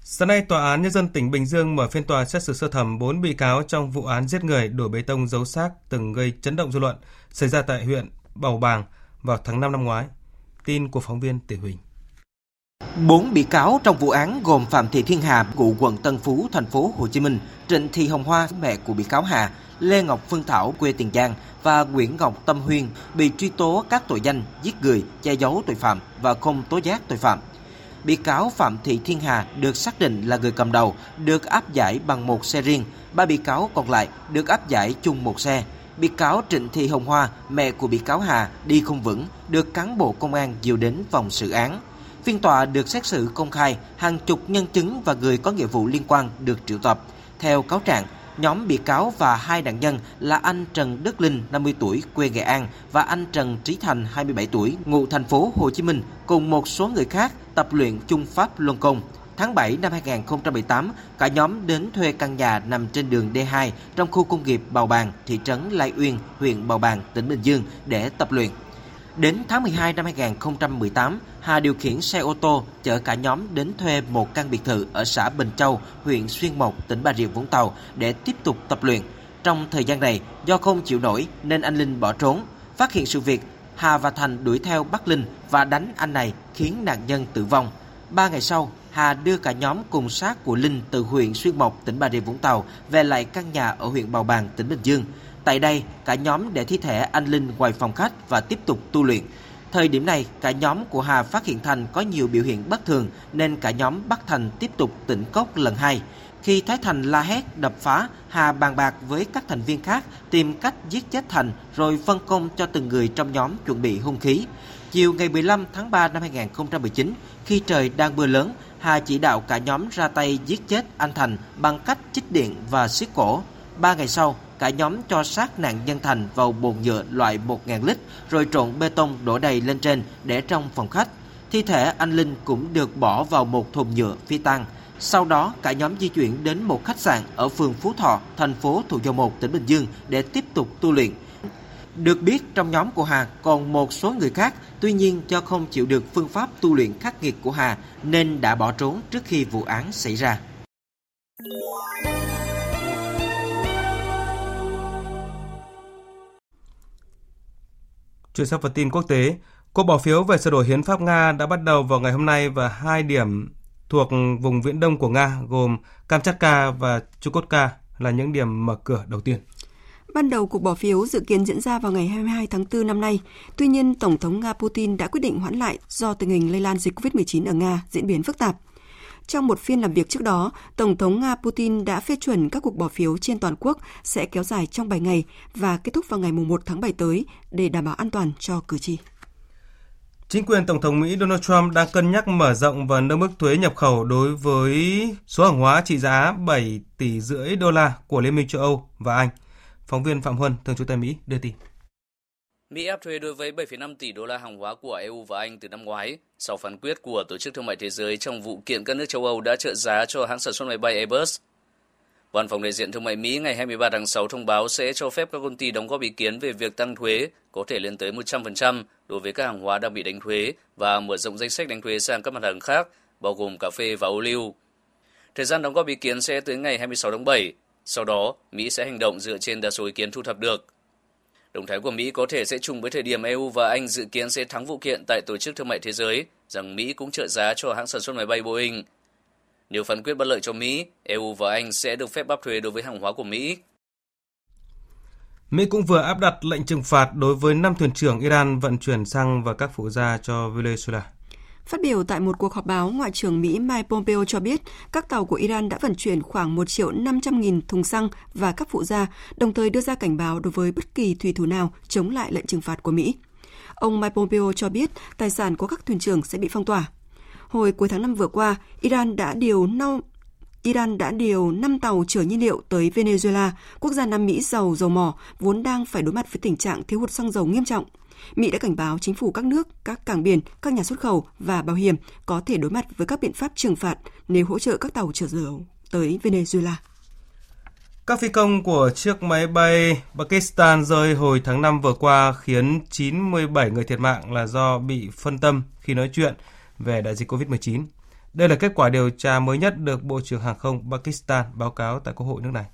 Sáng nay, Tòa án Nhân dân tỉnh Bình Dương mở phiên tòa xét xử sơ thẩm 4 bị cáo trong vụ án giết người đổ bê tông giấu xác từng gây chấn động dư luận xảy ra tại huyện Bầu Bàng vào tháng 5 năm ngoái. Tin của phóng viên Tỷ Huỳnh. Bốn bị cáo trong vụ án gồm Phạm Thị Thiên Hà, ngụ quận Tân Phú, thành phố Hồ Chí Minh, Trịnh Thị Hồng Hoa, mẹ của bị cáo Hà, Lê Ngọc Phương Thảo, quê Tiền Giang và Nguyễn Ngọc Tâm Huyên bị truy tố các tội danh giết người, che giấu tội phạm và không tố giác tội phạm. Bị cáo Phạm Thị Thiên Hà được xác định là người cầm đầu, được áp giải bằng một xe riêng, ba bị cáo còn lại được áp giải chung một xe. Bị cáo Trịnh Thị Hồng Hoa, mẹ của bị cáo Hà, đi không vững, được cán bộ công an dìu đến phòng xử án. Phiên tòa được xét xử công khai, hàng chục nhân chứng và người có nghĩa vụ liên quan được triệu tập. Theo cáo trạng, nhóm bị cáo và hai nạn nhân là anh Trần Đức Linh, 50 tuổi, quê Nghệ An và anh Trần Trí Thành, 27 tuổi, ngụ thành phố Hồ Chí Minh cùng một số người khác tập luyện chung pháp luân công. Tháng 7 năm 2018, cả nhóm đến thuê căn nhà nằm trên đường D2 trong khu công nghiệp Bào Bàng, thị trấn Lai Uyên, huyện Bào Bàng, tỉnh Bình Dương để tập luyện. Đến tháng 12 năm 2018, Hà điều khiển xe ô tô chở cả nhóm đến thuê một căn biệt thự ở xã Bình Châu, huyện Xuyên Mộc, tỉnh Bà Rịa Vũng Tàu để tiếp tục tập luyện. Trong thời gian này, do không chịu nổi nên anh Linh bỏ trốn. Phát hiện sự việc, Hà và Thành đuổi theo bắt Linh và đánh anh này khiến nạn nhân tử vong. Ba ngày sau, Hà đưa cả nhóm cùng xác của Linh từ huyện Xuyên Mộc, tỉnh Bà Rịa Vũng Tàu về lại căn nhà ở huyện Bào Bàng, tỉnh Bình Dương. Tại đây, cả nhóm để thi thể anh Linh ngoài phòng khách và tiếp tục tu luyện. Thời điểm này, cả nhóm của Hà phát hiện Thành có nhiều biểu hiện bất thường nên cả nhóm bắt Thành tiếp tục tỉnh cốc lần hai. Khi thấy Thành la hét, đập phá, Hà bàn bạc với các thành viên khác tìm cách giết chết Thành rồi phân công cho từng người trong nhóm chuẩn bị hung khí. Chiều ngày 15 tháng 3 năm 2019, khi trời đang mưa lớn, Hà chỉ đạo cả nhóm ra tay giết chết anh Thành bằng cách chích điện và siết cổ. Ba ngày sau, cả nhóm cho xác nạn nhân Thành vào bồn nhựa loại 1.000 lít rồi trộn bê tông đổ đầy lên trên để trong phòng khách. Thi thể anh Linh cũng được bỏ vào một thùng nhựa phi tăng. Sau đó, cả nhóm di chuyển đến một khách sạn ở phường Phú Thọ, thành phố Thủ Dầu Một, tỉnh Bình Dương để tiếp tục tu luyện. Được biết trong nhóm của Hà còn một số người khác, tuy nhiên do không chịu được phương pháp tu luyện khắc nghiệt của Hà nên đã bỏ trốn trước khi vụ án xảy ra. Chuyển sang phần tin quốc tế, cuộc bỏ phiếu về sửa đổi hiến pháp Nga đã bắt đầu vào ngày hôm nay và hai điểm thuộc vùng viễn đông của Nga gồm Kamchatka và Chukotka là những điểm mở cửa đầu tiên. Ban đầu cuộc bỏ phiếu dự kiến diễn ra vào ngày 22 tháng 4 năm nay. Tuy nhiên, Tổng thống Nga Putin đã quyết định hoãn lại do tình hình lây lan dịch COVID-19 ở Nga diễn biến phức tạp. Trong một phiên làm việc trước đó, Tổng thống Nga Putin đã phê chuẩn các cuộc bỏ phiếu trên toàn quốc sẽ kéo dài trong 7 ngày và kết thúc vào ngày 1 tháng 7 tới để đảm bảo an toàn cho cử tri. Chính quyền Tổng thống Mỹ Donald Trump đang cân nhắc mở rộng và nâng mức thuế nhập khẩu đối với số hàng hóa trị giá 7 tỷ rưỡi đô la của Liên minh châu Âu và Anh. Phóng viên Phạm Huân, thường trú tại Mỹ, đưa tin. Mỹ áp thuế đối với 7,5 tỷ đô la hàng hóa của EU và Anh từ năm ngoái sau phán quyết của Tổ chức Thương mại Thế giới trong vụ kiện các nước châu Âu đã trợ giá cho hãng sản xuất máy bay Airbus. Văn phòng đại diện thương mại Mỹ ngày 23 tháng 6 thông báo sẽ cho phép các công ty đóng góp ý kiến về việc tăng thuế có thể lên tới 100% đối với các hàng hóa đang bị đánh thuế và mở rộng danh sách đánh thuế sang các mặt hàng khác, bao gồm cà phê và ô liu. Thời gian đóng góp ý kiến sẽ tới ngày 26 tháng 7. Sau đó, Mỹ sẽ hành động dựa trên đa số ý kiến thu thập được. Động thái của Mỹ có thể sẽ trùng với thời điểm EU và Anh dự kiến sẽ thắng vụ kiện tại Tổ chức Thương mại Thế giới rằng Mỹ cũng trợ giá cho hãng sản xuất máy bay Boeing. Nếu phán quyết bất lợi cho Mỹ, EU và Anh sẽ được phép áp thuế đối với hàng hóa của Mỹ. Mỹ cũng vừa áp đặt lệnh trừng phạt đối với 5 thuyền trưởng Iran vận chuyển xăng và các phụ gia cho Venezuela. Phát biểu tại một cuộc họp báo, Ngoại trưởng Mỹ Mike Pompeo cho biết các tàu của Iran đã vận chuyển khoảng 1 triệu 500 nghìn thùng xăng và các phụ gia, đồng thời đưa ra cảnh báo đối với bất kỳ thủy thủ nào chống lại lệnh trừng phạt của Mỹ. Ông Mike Pompeo cho biết tài sản của các thuyền trưởng sẽ bị phong tỏa. Hồi cuối tháng 5 vừa qua, Iran đã điều 5 Iran đã điều 5 tàu chở nhiên liệu tới Venezuela, quốc gia Nam Mỹ giàu dầu mỏ, vốn đang phải đối mặt với tình trạng thiếu hụt xăng dầu nghiêm trọng. Mỹ đã cảnh báo chính phủ các nước, các cảng biển, các nhà xuất khẩu và bảo hiểm có thể đối mặt với các biện pháp trừng phạt nếu hỗ trợ các tàu chở dầu tới Venezuela. Các phi công của chiếc máy bay Pakistan rơi hồi tháng 5 vừa qua khiến 97 người thiệt mạng là do bị phân tâm khi nói chuyện về đại dịch COVID-19. Đây là kết quả điều tra mới nhất được Bộ trưởng Hàng không Pakistan báo cáo tại Quốc hội nước này.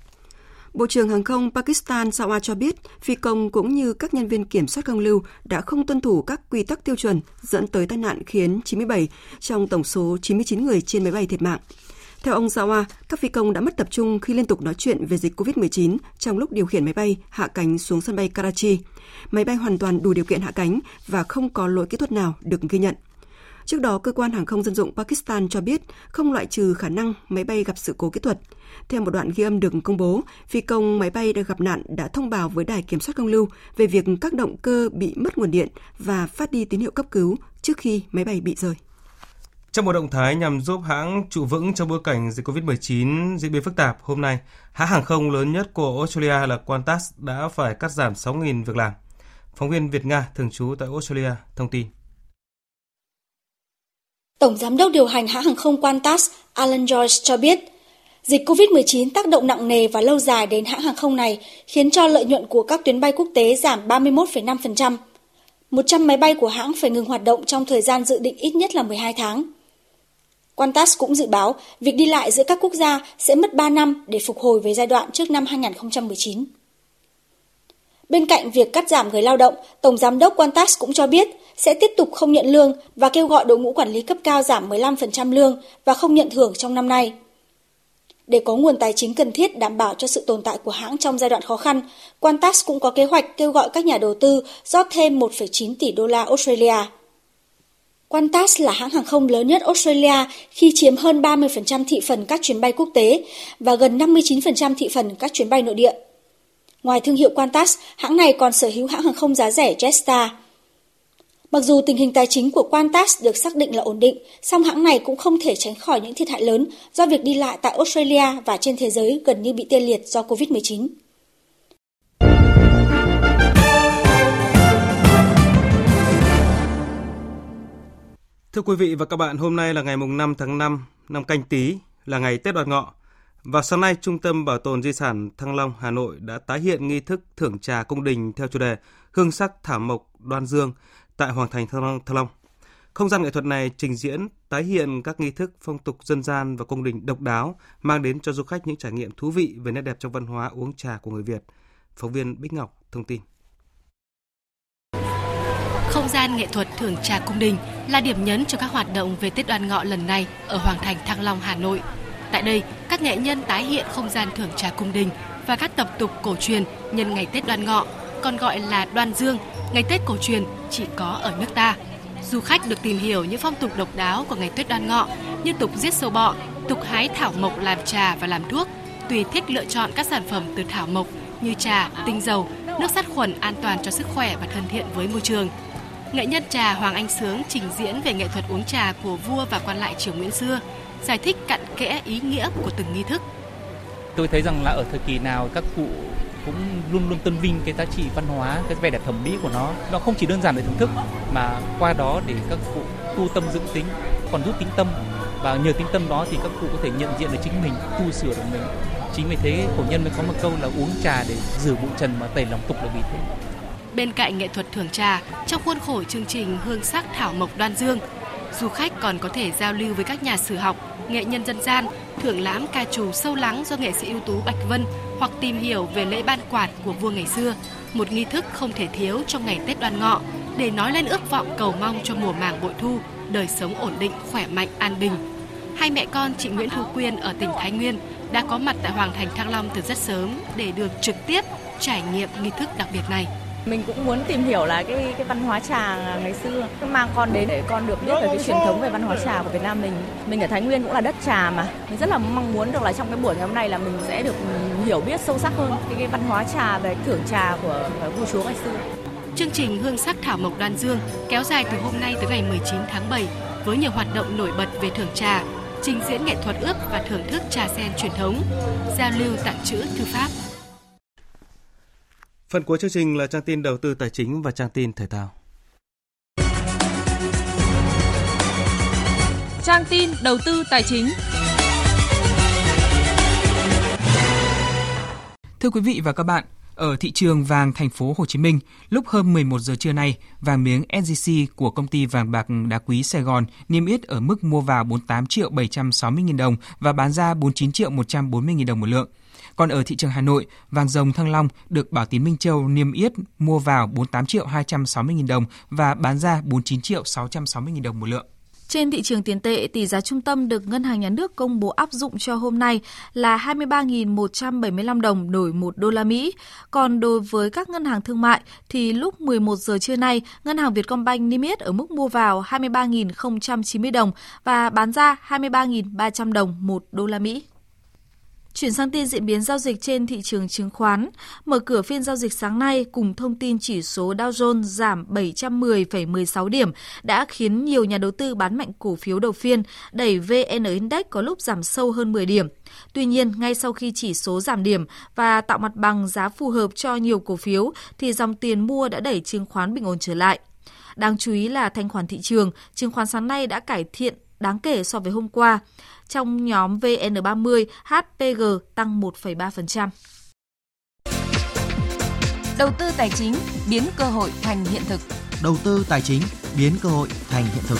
Bộ trưởng Hàng không Pakistan Sawa cho biết, phi công cũng như các nhân viên kiểm soát không lưu đã không tuân thủ các quy tắc tiêu chuẩn dẫn tới tai nạn khiến 97 trong tổng số 99 người trên máy bay thiệt mạng. Theo ông Sawa, các phi công đã mất tập trung khi liên tục nói chuyện về dịch COVID-19 trong lúc điều khiển máy bay hạ cánh xuống sân bay Karachi. Máy bay hoàn toàn đủ điều kiện hạ cánh và không có lỗi kỹ thuật nào được ghi nhận. Trước đó, cơ quan hàng không dân dụng Pakistan cho biết không loại trừ khả năng máy bay gặp sự cố kỹ thuật. Theo một đoạn ghi âm được công bố, phi công máy bay đã gặp nạn đã thông báo với đài kiểm soát không lưu về việc các động cơ bị mất nguồn điện và phát đi tín hiệu cấp cứu trước khi máy bay bị rơi. Trong một động thái nhằm giúp hãng trụ vững trong bối cảnh dịch COVID-19 diễn biến phức tạp, hôm nay, hãng hàng không lớn nhất của Australia là Qantas đã phải cắt giảm 6.000 việc làm. Phóng viên Việt Nga thường trú tại Australia thông tin. Tổng giám đốc điều hành hãng hàng không Qantas Alan Joyce cho biết, dịch COVID-19 tác động nặng nề và lâu dài đến hãng hàng không này, khiến cho lợi nhuận của các tuyến bay quốc tế giảm 31,5%. 100 máy bay của hãng phải ngừng hoạt động trong thời gian dự định ít nhất là 12 tháng. Qantas cũng dự báo việc đi lại giữa các quốc gia sẽ mất 3 năm để phục hồi về giai đoạn trước năm 2019. Bên cạnh việc cắt giảm người lao động, Tổng Giám đốc Qantas cũng cho biết sẽ tiếp tục không nhận lương và kêu gọi đội ngũ quản lý cấp cao giảm 15% lương và không nhận thưởng trong năm nay. Để có nguồn tài chính cần thiết đảm bảo cho sự tồn tại của hãng trong giai đoạn khó khăn, Qantas cũng có kế hoạch kêu gọi các nhà đầu tư rót thêm 1,9 tỷ đô la Australia. Qantas là hãng hàng không lớn nhất Australia khi chiếm hơn 30% thị phần các chuyến bay quốc tế và gần 59% thị phần các chuyến bay nội địa. Ngoài thương hiệu Qantas, hãng này còn sở hữu hãng hàng không giá rẻ Jetstar. Mặc dù tình hình tài chính của Qantas được xác định là ổn định, song hãng này cũng không thể tránh khỏi những thiệt hại lớn do việc đi lại tại Australia và trên thế giới gần như bị tê liệt do COVID-19. Thưa quý vị và các bạn, hôm nay là ngày mùng 5 tháng 5 năm Canh Tý, là ngày Tết Đoan Ngọ. Và sáng nay, Trung tâm Bảo tồn Di sản Thăng Long, Hà Nội đã tái hiện nghi thức thưởng trà cung đình theo chủ đề Hương sắc thảo mộc đoan dương tại Hoàng thành Thăng Long. Thăng Long. Không gian nghệ thuật này trình diễn tái hiện các nghi thức phong tục dân gian và cung đình độc đáo, mang đến cho du khách những trải nghiệm thú vị về nét đẹp trong văn hóa uống trà của người Việt. Phóng viên Bích Ngọc thông tin. Không gian nghệ thuật thưởng trà cung đình là điểm nhấn cho các hoạt động về Tết Đoan Ngọ lần này ở Hoàng thành Thăng Long, Hà Nội. Tại đây, các nghệ nhân tái hiện không gian thưởng trà cung đình và các tập tục cổ truyền nhân ngày Tết Đoan Ngọ, còn gọi là Đoan Dương, ngày Tết cổ truyền chỉ có ở nước ta. Du khách được tìm hiểu những phong tục độc đáo của ngày Tết Đoan Ngọ như tục giết sâu bọ, tục hái thảo mộc làm trà và làm thuốc, tùy thích lựa chọn các sản phẩm từ thảo mộc như trà, tinh dầu, nước sát khuẩn an toàn cho sức khỏe và thân thiện với môi trường. Nghệ nhân trà Hoàng Anh Sướng trình diễn về nghệ thuật uống trà của vua và quan lại triều Nguyễn xưa, giải thích cặn kẽ ý nghĩa của từng nghi thức. Tôi thấy rằng là ở thời kỳ nào các cụ cũng luôn luôn tôn vinh cái giá trị văn hóa, cái vẻ đẹp thẩm mỹ của nó. Nó không chỉ đơn giản để thưởng thức mà qua đó để các cụ tu tâm dưỡng tính, còn giúp tính tâm và nhờ tính tâm đó thì các cụ có thể nhận diện được chính mình, tu sửa được mình. Chính vì thế cổ nhân mới có một câu là uống trà để rửa bụi trần mà tẩy lòng tục là vì thế. Bên cạnh nghệ thuật thưởng trà, trong khuôn khổ chương trình Hương sắc thảo mộc đoan dương, du khách còn có thể giao lưu với các nhà sử học, nghệ nhân dân gian, thưởng lãm ca trù sâu lắng do nghệ sĩ ưu tú Bạch Vân hoặc tìm hiểu về lễ ban quạt của vua ngày xưa, một nghi thức không thể thiếu trong ngày Tết Đoan Ngọ để nói lên ước vọng cầu mong cho mùa màng bội thu, đời sống ổn định, khỏe mạnh, an bình. Hai mẹ con chị Nguyễn Thu Quyên ở tỉnh Thái Nguyên đã có mặt tại Hoàng thành Thăng Long từ rất sớm để được trực tiếp trải nghiệm nghi thức đặc biệt này. Mình cũng muốn tìm hiểu là cái cái văn hóa trà ngày xưa, mang con đến để con được biết về cái truyền thống về văn hóa trà của Việt Nam mình. Mình ở Thái Nguyên cũng là đất trà mà. Mình rất là mong muốn được là trong cái buổi ngày hôm nay là mình sẽ được hiểu biết sâu sắc hơn cái, cái văn hóa trà về thưởng trà của vua chúa ngày xưa. Chương trình Hương sắc thảo mộc Đoan Dương kéo dài từ hôm nay tới ngày 19 tháng 7 với nhiều hoạt động nổi bật về thưởng trà, trình diễn nghệ thuật ướp và thưởng thức trà sen truyền thống, giao lưu tặng chữ thư pháp. Phần cuối chương trình là trang tin đầu tư tài chính và trang tin thể thao. Trang tin đầu tư tài chính. Thưa quý vị và các bạn, ở thị trường vàng thành phố Hồ Chí Minh, lúc hơn 11 giờ trưa nay, vàng miếng SJC của công ty vàng bạc đá quý Sài Gòn niêm yết ở mức mua vào 48 triệu 760 000 đồng và bán ra 49 triệu 140 000 đồng một lượng. Còn ở thị trường Hà Nội, vàng rồng Thăng Long được Bảo Tín Minh Châu niêm yết mua vào 48 triệu 260 000 đồng và bán ra 49 triệu 660 000 đồng một lượng. Trên thị trường tiền tệ, tỷ giá trung tâm được Ngân hàng Nhà nước công bố áp dụng cho hôm nay là 23.175 đồng đổi 1 đô la Mỹ. Còn đối với các ngân hàng thương mại thì lúc 11 giờ trưa nay, Ngân hàng Vietcombank niêm yết ở mức mua vào 23.090 đồng và bán ra 23.300 đồng 1 đô la Mỹ. Chuyển sang tin diễn biến giao dịch trên thị trường chứng khoán. Mở cửa phiên giao dịch sáng nay cùng thông tin chỉ số Dow Jones giảm 710,16 điểm đã khiến nhiều nhà đầu tư bán mạnh cổ phiếu đầu phiên, đẩy VN Index có lúc giảm sâu hơn 10 điểm. Tuy nhiên, ngay sau khi chỉ số giảm điểm và tạo mặt bằng giá phù hợp cho nhiều cổ phiếu thì dòng tiền mua đã đẩy chứng khoán bình ổn trở lại. Đáng chú ý là thanh khoản thị trường, chứng khoán sáng nay đã cải thiện đáng kể so với hôm qua. Trong nhóm VN30, HPG tăng 1,3%. Đầu tư tài chính biến cơ hội thành hiện thực. Đầu tư tài chính biến cơ hội thành hiện thực.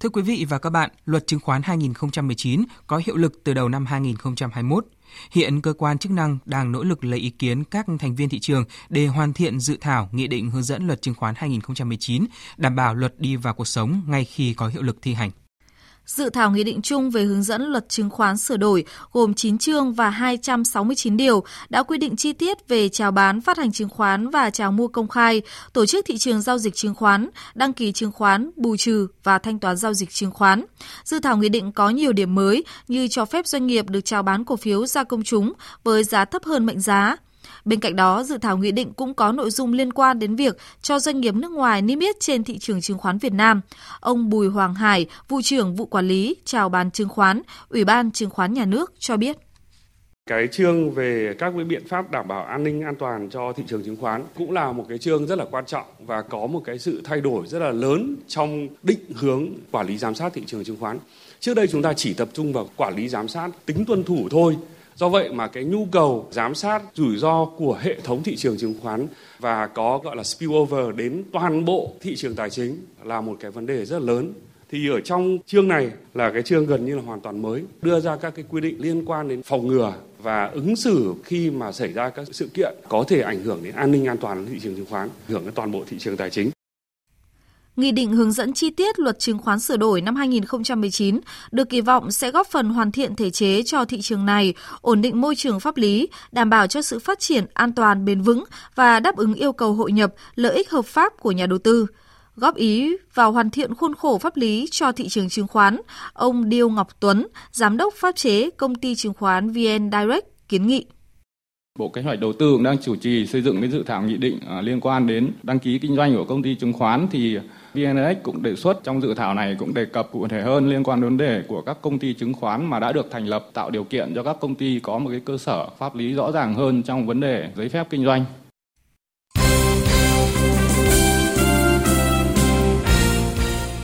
Thưa quý vị và các bạn, luật chứng khoán 2019 có hiệu lực từ đầu năm 2021. Hiện cơ quan chức năng đang nỗ lực lấy ý kiến các thành viên thị trường để hoàn thiện dự thảo nghị định hướng dẫn luật chứng khoán 2019, đảm bảo luật đi vào cuộc sống ngay khi có hiệu lực thi hành. Dự thảo nghị định chung về hướng dẫn luật chứng khoán sửa đổi gồm 9 chương và 269 điều đã quy định chi tiết về chào bán phát hành chứng khoán và chào mua công khai, tổ chức thị trường giao dịch chứng khoán, đăng ký chứng khoán, bù trừ và thanh toán giao dịch chứng khoán. Dự thảo nghị định có nhiều điểm mới như cho phép doanh nghiệp được chào bán cổ phiếu ra công chúng với giá thấp hơn mệnh giá, Bên cạnh đó, dự thảo nghị định cũng có nội dung liên quan đến việc cho doanh nghiệp nước ngoài niêm yết trên thị trường chứng khoán Việt Nam. Ông Bùi Hoàng Hải, vụ trưởng vụ quản lý chào bán chứng khoán, Ủy ban chứng khoán nhà nước cho biết. Cái chương về các cái biện pháp đảm bảo an ninh an toàn cho thị trường chứng khoán cũng là một cái chương rất là quan trọng và có một cái sự thay đổi rất là lớn trong định hướng quản lý giám sát thị trường chứng khoán. Trước đây chúng ta chỉ tập trung vào quản lý giám sát tính tuân thủ thôi Do vậy mà cái nhu cầu giám sát rủi ro của hệ thống thị trường chứng khoán và có gọi là spillover đến toàn bộ thị trường tài chính là một cái vấn đề rất lớn. Thì ở trong chương này là cái chương gần như là hoàn toàn mới, đưa ra các cái quy định liên quan đến phòng ngừa và ứng xử khi mà xảy ra các sự kiện có thể ảnh hưởng đến an ninh an toàn thị trường chứng khoán, ảnh hưởng đến toàn bộ thị trường tài chính. Nghị định hướng dẫn chi tiết luật chứng khoán sửa đổi năm 2019 được kỳ vọng sẽ góp phần hoàn thiện thể chế cho thị trường này, ổn định môi trường pháp lý, đảm bảo cho sự phát triển an toàn bền vững và đáp ứng yêu cầu hội nhập, lợi ích hợp pháp của nhà đầu tư. Góp ý vào hoàn thiện khuôn khổ pháp lý cho thị trường chứng khoán, ông Điêu Ngọc Tuấn, giám đốc pháp chế công ty chứng khoán VN Direct kiến nghị. Bộ Kế hoạch Đầu tư cũng đang chủ trì xây dựng cái dự thảo nghị định à, liên quan đến đăng ký kinh doanh của công ty chứng khoán thì VNX cũng đề xuất trong dự thảo này cũng đề cập cụ thể hơn liên quan đến vấn đề của các công ty chứng khoán mà đã được thành lập tạo điều kiện cho các công ty có một cái cơ sở pháp lý rõ ràng hơn trong vấn đề giấy phép kinh doanh.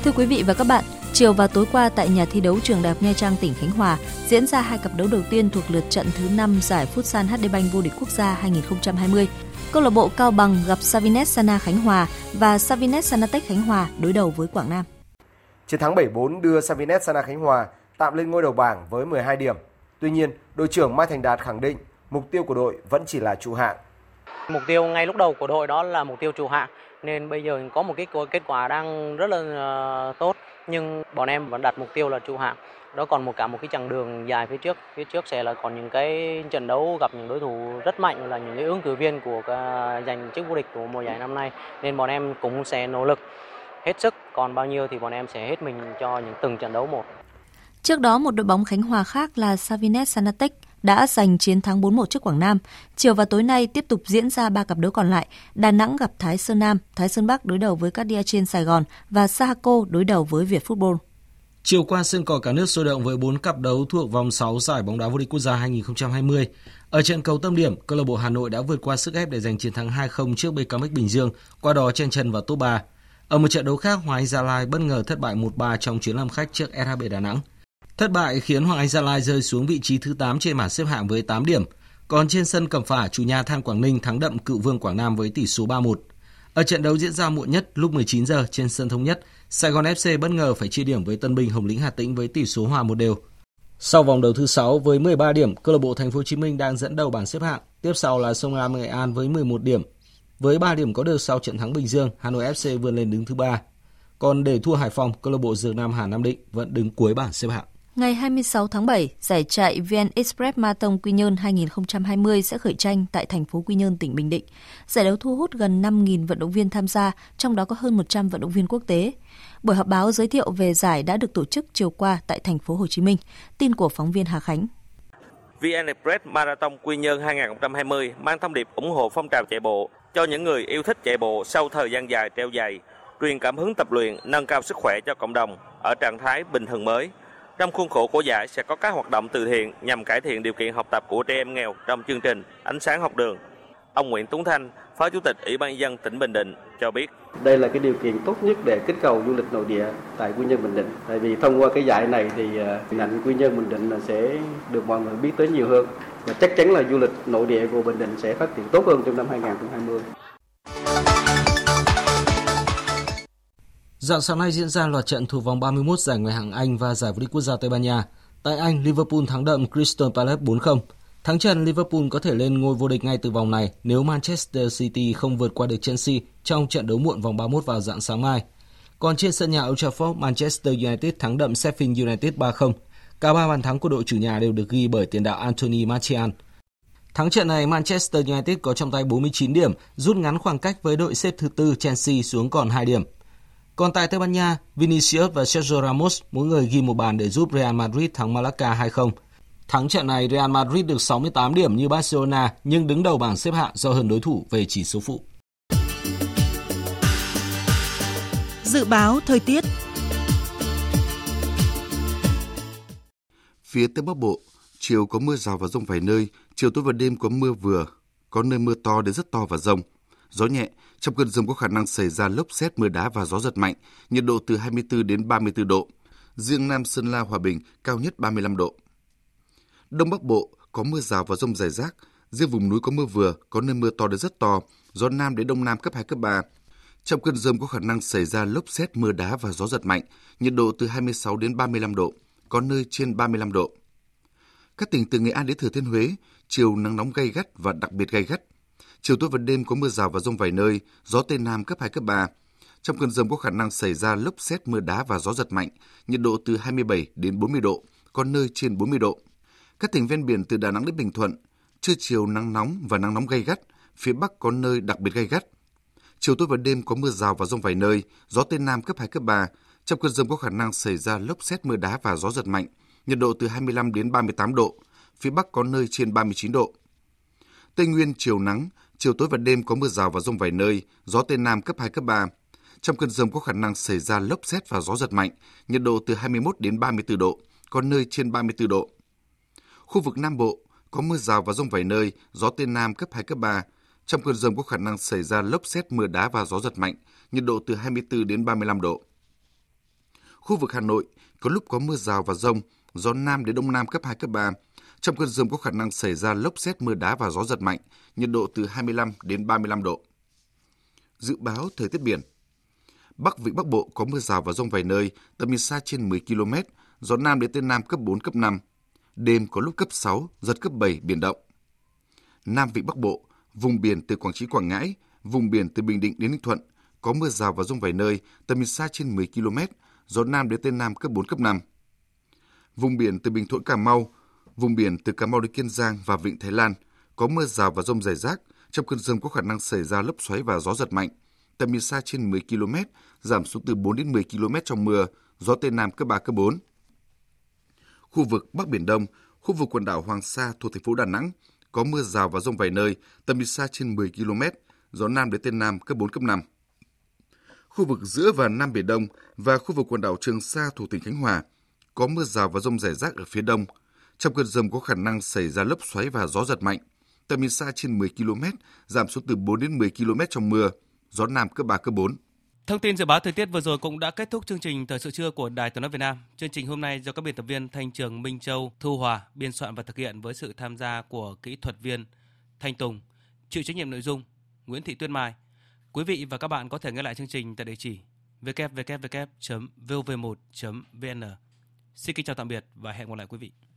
Thưa quý vị và các bạn, chiều và tối qua tại nhà thi đấu trường Đại học Nha Trang tỉnh Khánh Hòa diễn ra hai cặp đấu đầu tiên thuộc lượt trận thứ 5 giải Futsal HD Bank vô địch quốc gia 2020 Câu lạc bộ Cao Bằng gặp Savinet Sana Khánh Hòa và Savinet Sanatech Khánh Hòa đối đầu với Quảng Nam. Chiến thắng 7-4 đưa Savinet Sana Khánh Hòa tạm lên ngôi đầu bảng với 12 điểm. Tuy nhiên, đội trưởng Mai Thành Đạt khẳng định mục tiêu của đội vẫn chỉ là trụ hạng. Mục tiêu ngay lúc đầu của đội đó là mục tiêu trụ hạng nên bây giờ có một cái kết quả đang rất là ờ, tốt nhưng bọn em vẫn đặt mục tiêu là trụ hạng đó còn một cả một cái chặng đường dài phía trước phía trước sẽ là còn những cái trận đấu gặp những đối thủ rất mạnh là những cái ứng cử viên của giành chức vô địch của mùa giải năm nay nên bọn em cũng sẽ nỗ lực hết sức còn bao nhiêu thì bọn em sẽ hết mình cho những từng trận đấu một Trước đó, một đội bóng Khánh Hòa khác là Savines Sanatech đã giành chiến thắng 4-1 trước Quảng Nam. Chiều và tối nay tiếp tục diễn ra ba cặp đấu còn lại. Đà Nẵng gặp Thái Sơn Nam, Thái Sơn Bắc đối đầu với Cardia trên Sài Gòn và Sahaco đối đầu với Việt Football. Chiều qua sân cỏ cả nước sôi động với 4 cặp đấu thuộc vòng 6 giải bóng đá vô địch quốc gia 2020. Ở trận cầu tâm điểm, câu lạc bộ Hà Nội đã vượt qua sức ép để giành chiến thắng 2-0 trước BKMX Bình Dương, qua đó chen chân vào top 3. Ở một trận đấu khác, Hoàng Anh Gia Lai bất ngờ thất bại 1-3 trong chuyến làm khách trước SHB Đà Nẵng. Thất bại khiến Hoàng Anh Gia Lai rơi xuống vị trí thứ 8 trên bảng xếp hạng với 8 điểm. Còn trên sân Cẩm Phả, chủ nhà Than Quảng Ninh thắng đậm cựu vương Quảng Nam với tỷ số 3-1. Ở trận đấu diễn ra muộn nhất lúc 19 giờ trên sân thống nhất, Sài Gòn FC bất ngờ phải chia điểm với Tân Bình Hồng Lĩnh Hà Tĩnh với tỷ số hòa một đều. Sau vòng đấu thứ 6 với 13 điểm, câu lạc bộ Thành phố Hồ Chí Minh đang dẫn đầu bảng xếp hạng. Tiếp sau là Sông Lam Nghệ An với 11 điểm. Với 3 điểm có được sau trận thắng Bình Dương, Hà Nội FC vươn lên đứng thứ 3. Còn để thua Hải Phòng, câu lạc bộ Dược Nam Hà Nam Định vẫn đứng cuối bảng xếp hạng. Ngày 26 tháng 7, giải chạy VN Express Marathon Quy Nhơn 2020 sẽ khởi tranh tại thành phố Quy Nhơn, tỉnh Bình Định. Giải đấu thu hút gần 5.000 vận động viên tham gia, trong đó có hơn 100 vận động viên quốc tế. Buổi họp báo giới thiệu về giải đã được tổ chức chiều qua tại thành phố Hồ Chí Minh. Tin của phóng viên Hà Khánh. VN Express Marathon Quy Nhơn 2020 mang thông điệp ủng hộ phong trào chạy bộ cho những người yêu thích chạy bộ sau thời gian dài treo dài truyền cảm hứng tập luyện, nâng cao sức khỏe cho cộng đồng ở trạng thái bình thường mới. Trong khuôn khổ của giải sẽ có các hoạt động từ thiện nhằm cải thiện điều kiện học tập của trẻ em nghèo trong chương trình Ánh sáng học đường. Ông Nguyễn Tuấn Thanh, Phó Chủ tịch Ủy ban dân tỉnh Bình Định cho biết. Đây là cái điều kiện tốt nhất để kích cầu du lịch nội địa tại Quy Nhơn Bình Định. Tại vì thông qua cái giải này thì ngành hình ảnh Quy Nhơn Bình Định là sẽ được mọi người biết tới nhiều hơn. Và chắc chắn là du lịch nội địa của Bình Định sẽ phát triển tốt hơn trong năm 2020. Dạng sáng nay diễn ra loạt trận thuộc vòng 31 giải ngoại hạng Anh và giải vô địch quốc gia Tây Ban Nha. Tại Anh, Liverpool thắng đậm Crystal Palace 4-0. Thắng trận, Liverpool có thể lên ngôi vô địch ngay từ vòng này nếu Manchester City không vượt qua được Chelsea trong trận đấu muộn vòng 31 vào dạng sáng mai. Còn trên sân nhà Old Trafford, Manchester United thắng đậm Sheffield United 3-0. Cả ba bàn thắng của đội chủ nhà đều được ghi bởi tiền đạo Anthony Martial. Thắng trận này, Manchester United có trong tay 49 điểm, rút ngắn khoảng cách với đội xếp thứ tư Chelsea xuống còn 2 điểm. Còn tại Tây Ban Nha, Vinicius và Sergio Ramos mỗi người ghi một bàn để giúp Real Madrid thắng Malaga 2-0. Thắng trận này, Real Madrid được 68 điểm như Barcelona nhưng đứng đầu bảng xếp hạng do hơn đối thủ về chỉ số phụ. Dự báo thời tiết Phía Tây Bắc Bộ, chiều có mưa rào và rông vài nơi, chiều tối và đêm có mưa vừa, có nơi mưa to đến rất to và rông. Gió nhẹ, trong cơn rông có khả năng xảy ra lốc xét, mưa đá và gió giật mạnh, nhiệt độ từ 24 đến 34 độ. Riêng Nam Sơn La Hòa Bình cao nhất 35 độ. Đông Bắc Bộ có mưa rào và rông rải rác, riêng vùng núi có mưa vừa, có nơi mưa to đến rất to, gió Nam đến Đông Nam cấp 2, cấp 3. Trong cơn rông có khả năng xảy ra lốc xét, mưa đá và gió giật mạnh, nhiệt độ từ 26 đến 35 độ, có nơi trên 35 độ. Các tỉnh từ Nghệ An đến Thừa Thiên Huế, chiều nắng nóng gay gắt và đặc biệt gay gắt. Chiều tối và đêm có mưa rào và rông vài nơi, gió Tây Nam cấp 2, cấp 3. Trong cơn rông có khả năng xảy ra lốc xét, mưa đá và gió giật mạnh, nhiệt độ từ 27 đến 40 độ, có nơi trên 40 độ. Các tỉnh ven biển từ Đà Nẵng đến Bình Thuận, trưa chiều nắng nóng và nắng nóng gay gắt, phía Bắc có nơi đặc biệt gay gắt. Chiều tối và đêm có mưa rào và rông vài nơi, gió Tây Nam cấp 2, cấp 3. Trong cơn rông có khả năng xảy ra lốc xét mưa đá và gió giật mạnh, nhiệt độ từ 25 đến 38 độ, phía Bắc có nơi trên 39 độ. Tây Nguyên chiều nắng, chiều tối và đêm có mưa rào và rông vài nơi, gió Tây Nam cấp 2, cấp 3. Trong cơn rông có khả năng xảy ra lốc xét và gió giật mạnh, nhiệt độ từ 21 đến 34 độ, có nơi trên 34 độ. Khu vực Nam Bộ có mưa rào và rông vài nơi, gió Tây Nam cấp 2, cấp 3. Trong cơn rông có khả năng xảy ra lốc xét mưa đá và gió giật mạnh, nhiệt độ từ 24 đến 35 độ. Khu vực Hà Nội có lúc có mưa rào và rông, gió Nam đến Đông Nam cấp 2, cấp 3. Trong cơn rông có khả năng xảy ra lốc xét mưa đá và gió giật mạnh, nhiệt độ từ 25 đến 35 độ. Dự báo thời tiết biển Bắc Vịnh Bắc Bộ có mưa rào và rông vài nơi, tầm nhìn xa trên 10 km, gió Nam đến Tây Nam cấp 4, cấp 5. Đêm có lúc cấp 6, giật cấp 7, biển động. Nam Vịnh Bắc Bộ, vùng biển từ Quảng Trị Quảng Ngãi, vùng biển từ Bình Định đến Ninh Thuận, có mưa rào và rông vài nơi, tầm nhìn xa trên 10 km, gió Nam đến Tây Nam cấp 4, cấp 5. Vùng biển từ Bình Thuận Cà Mau, vùng biển từ Cà Mau đến Kiên Giang và Vịnh Thái Lan có mưa rào và rông rải rác, trong cơn rông có khả năng xảy ra lốc xoáy và gió giật mạnh. Tầm nhìn xa trên 10 km, giảm xuống từ 4 đến 10 km trong mưa, gió Tây Nam cấp 3, cấp 4. Khu vực Bắc Biển Đông, khu vực quần đảo Hoàng Sa thuộc thành phố Đà Nẵng có mưa rào và rông vài nơi, tầm nhìn xa trên 10 km, gió Nam đến Tây Nam cấp 4, cấp 5. Khu vực giữa và Nam Biển Đông và khu vực quần đảo Trường Sa thuộc tỉnh Khánh Hòa có mưa rào và rông rải rác ở phía đông. Trong cơn rông có khả năng xảy ra lốc xoáy và gió giật mạnh. Tầm nhìn xa trên 10 km, giảm xuống từ 4 đến 10 km trong mưa, gió Nam cấp 3, cấp 4. Thông tin dự báo thời tiết vừa rồi cũng đã kết thúc chương trình Thời sự trưa của Đài Tiếng nói Việt Nam. Chương trình hôm nay do các biên tập viên Thanh Trường, Minh Châu, Thu Hòa biên soạn và thực hiện với sự tham gia của kỹ thuật viên Thanh Tùng, chịu trách nhiệm nội dung Nguyễn Thị Tuyết Mai. Quý vị và các bạn có thể nghe lại chương trình tại địa chỉ www.vv1.vn. Xin kính chào tạm biệt và hẹn gặp lại quý vị.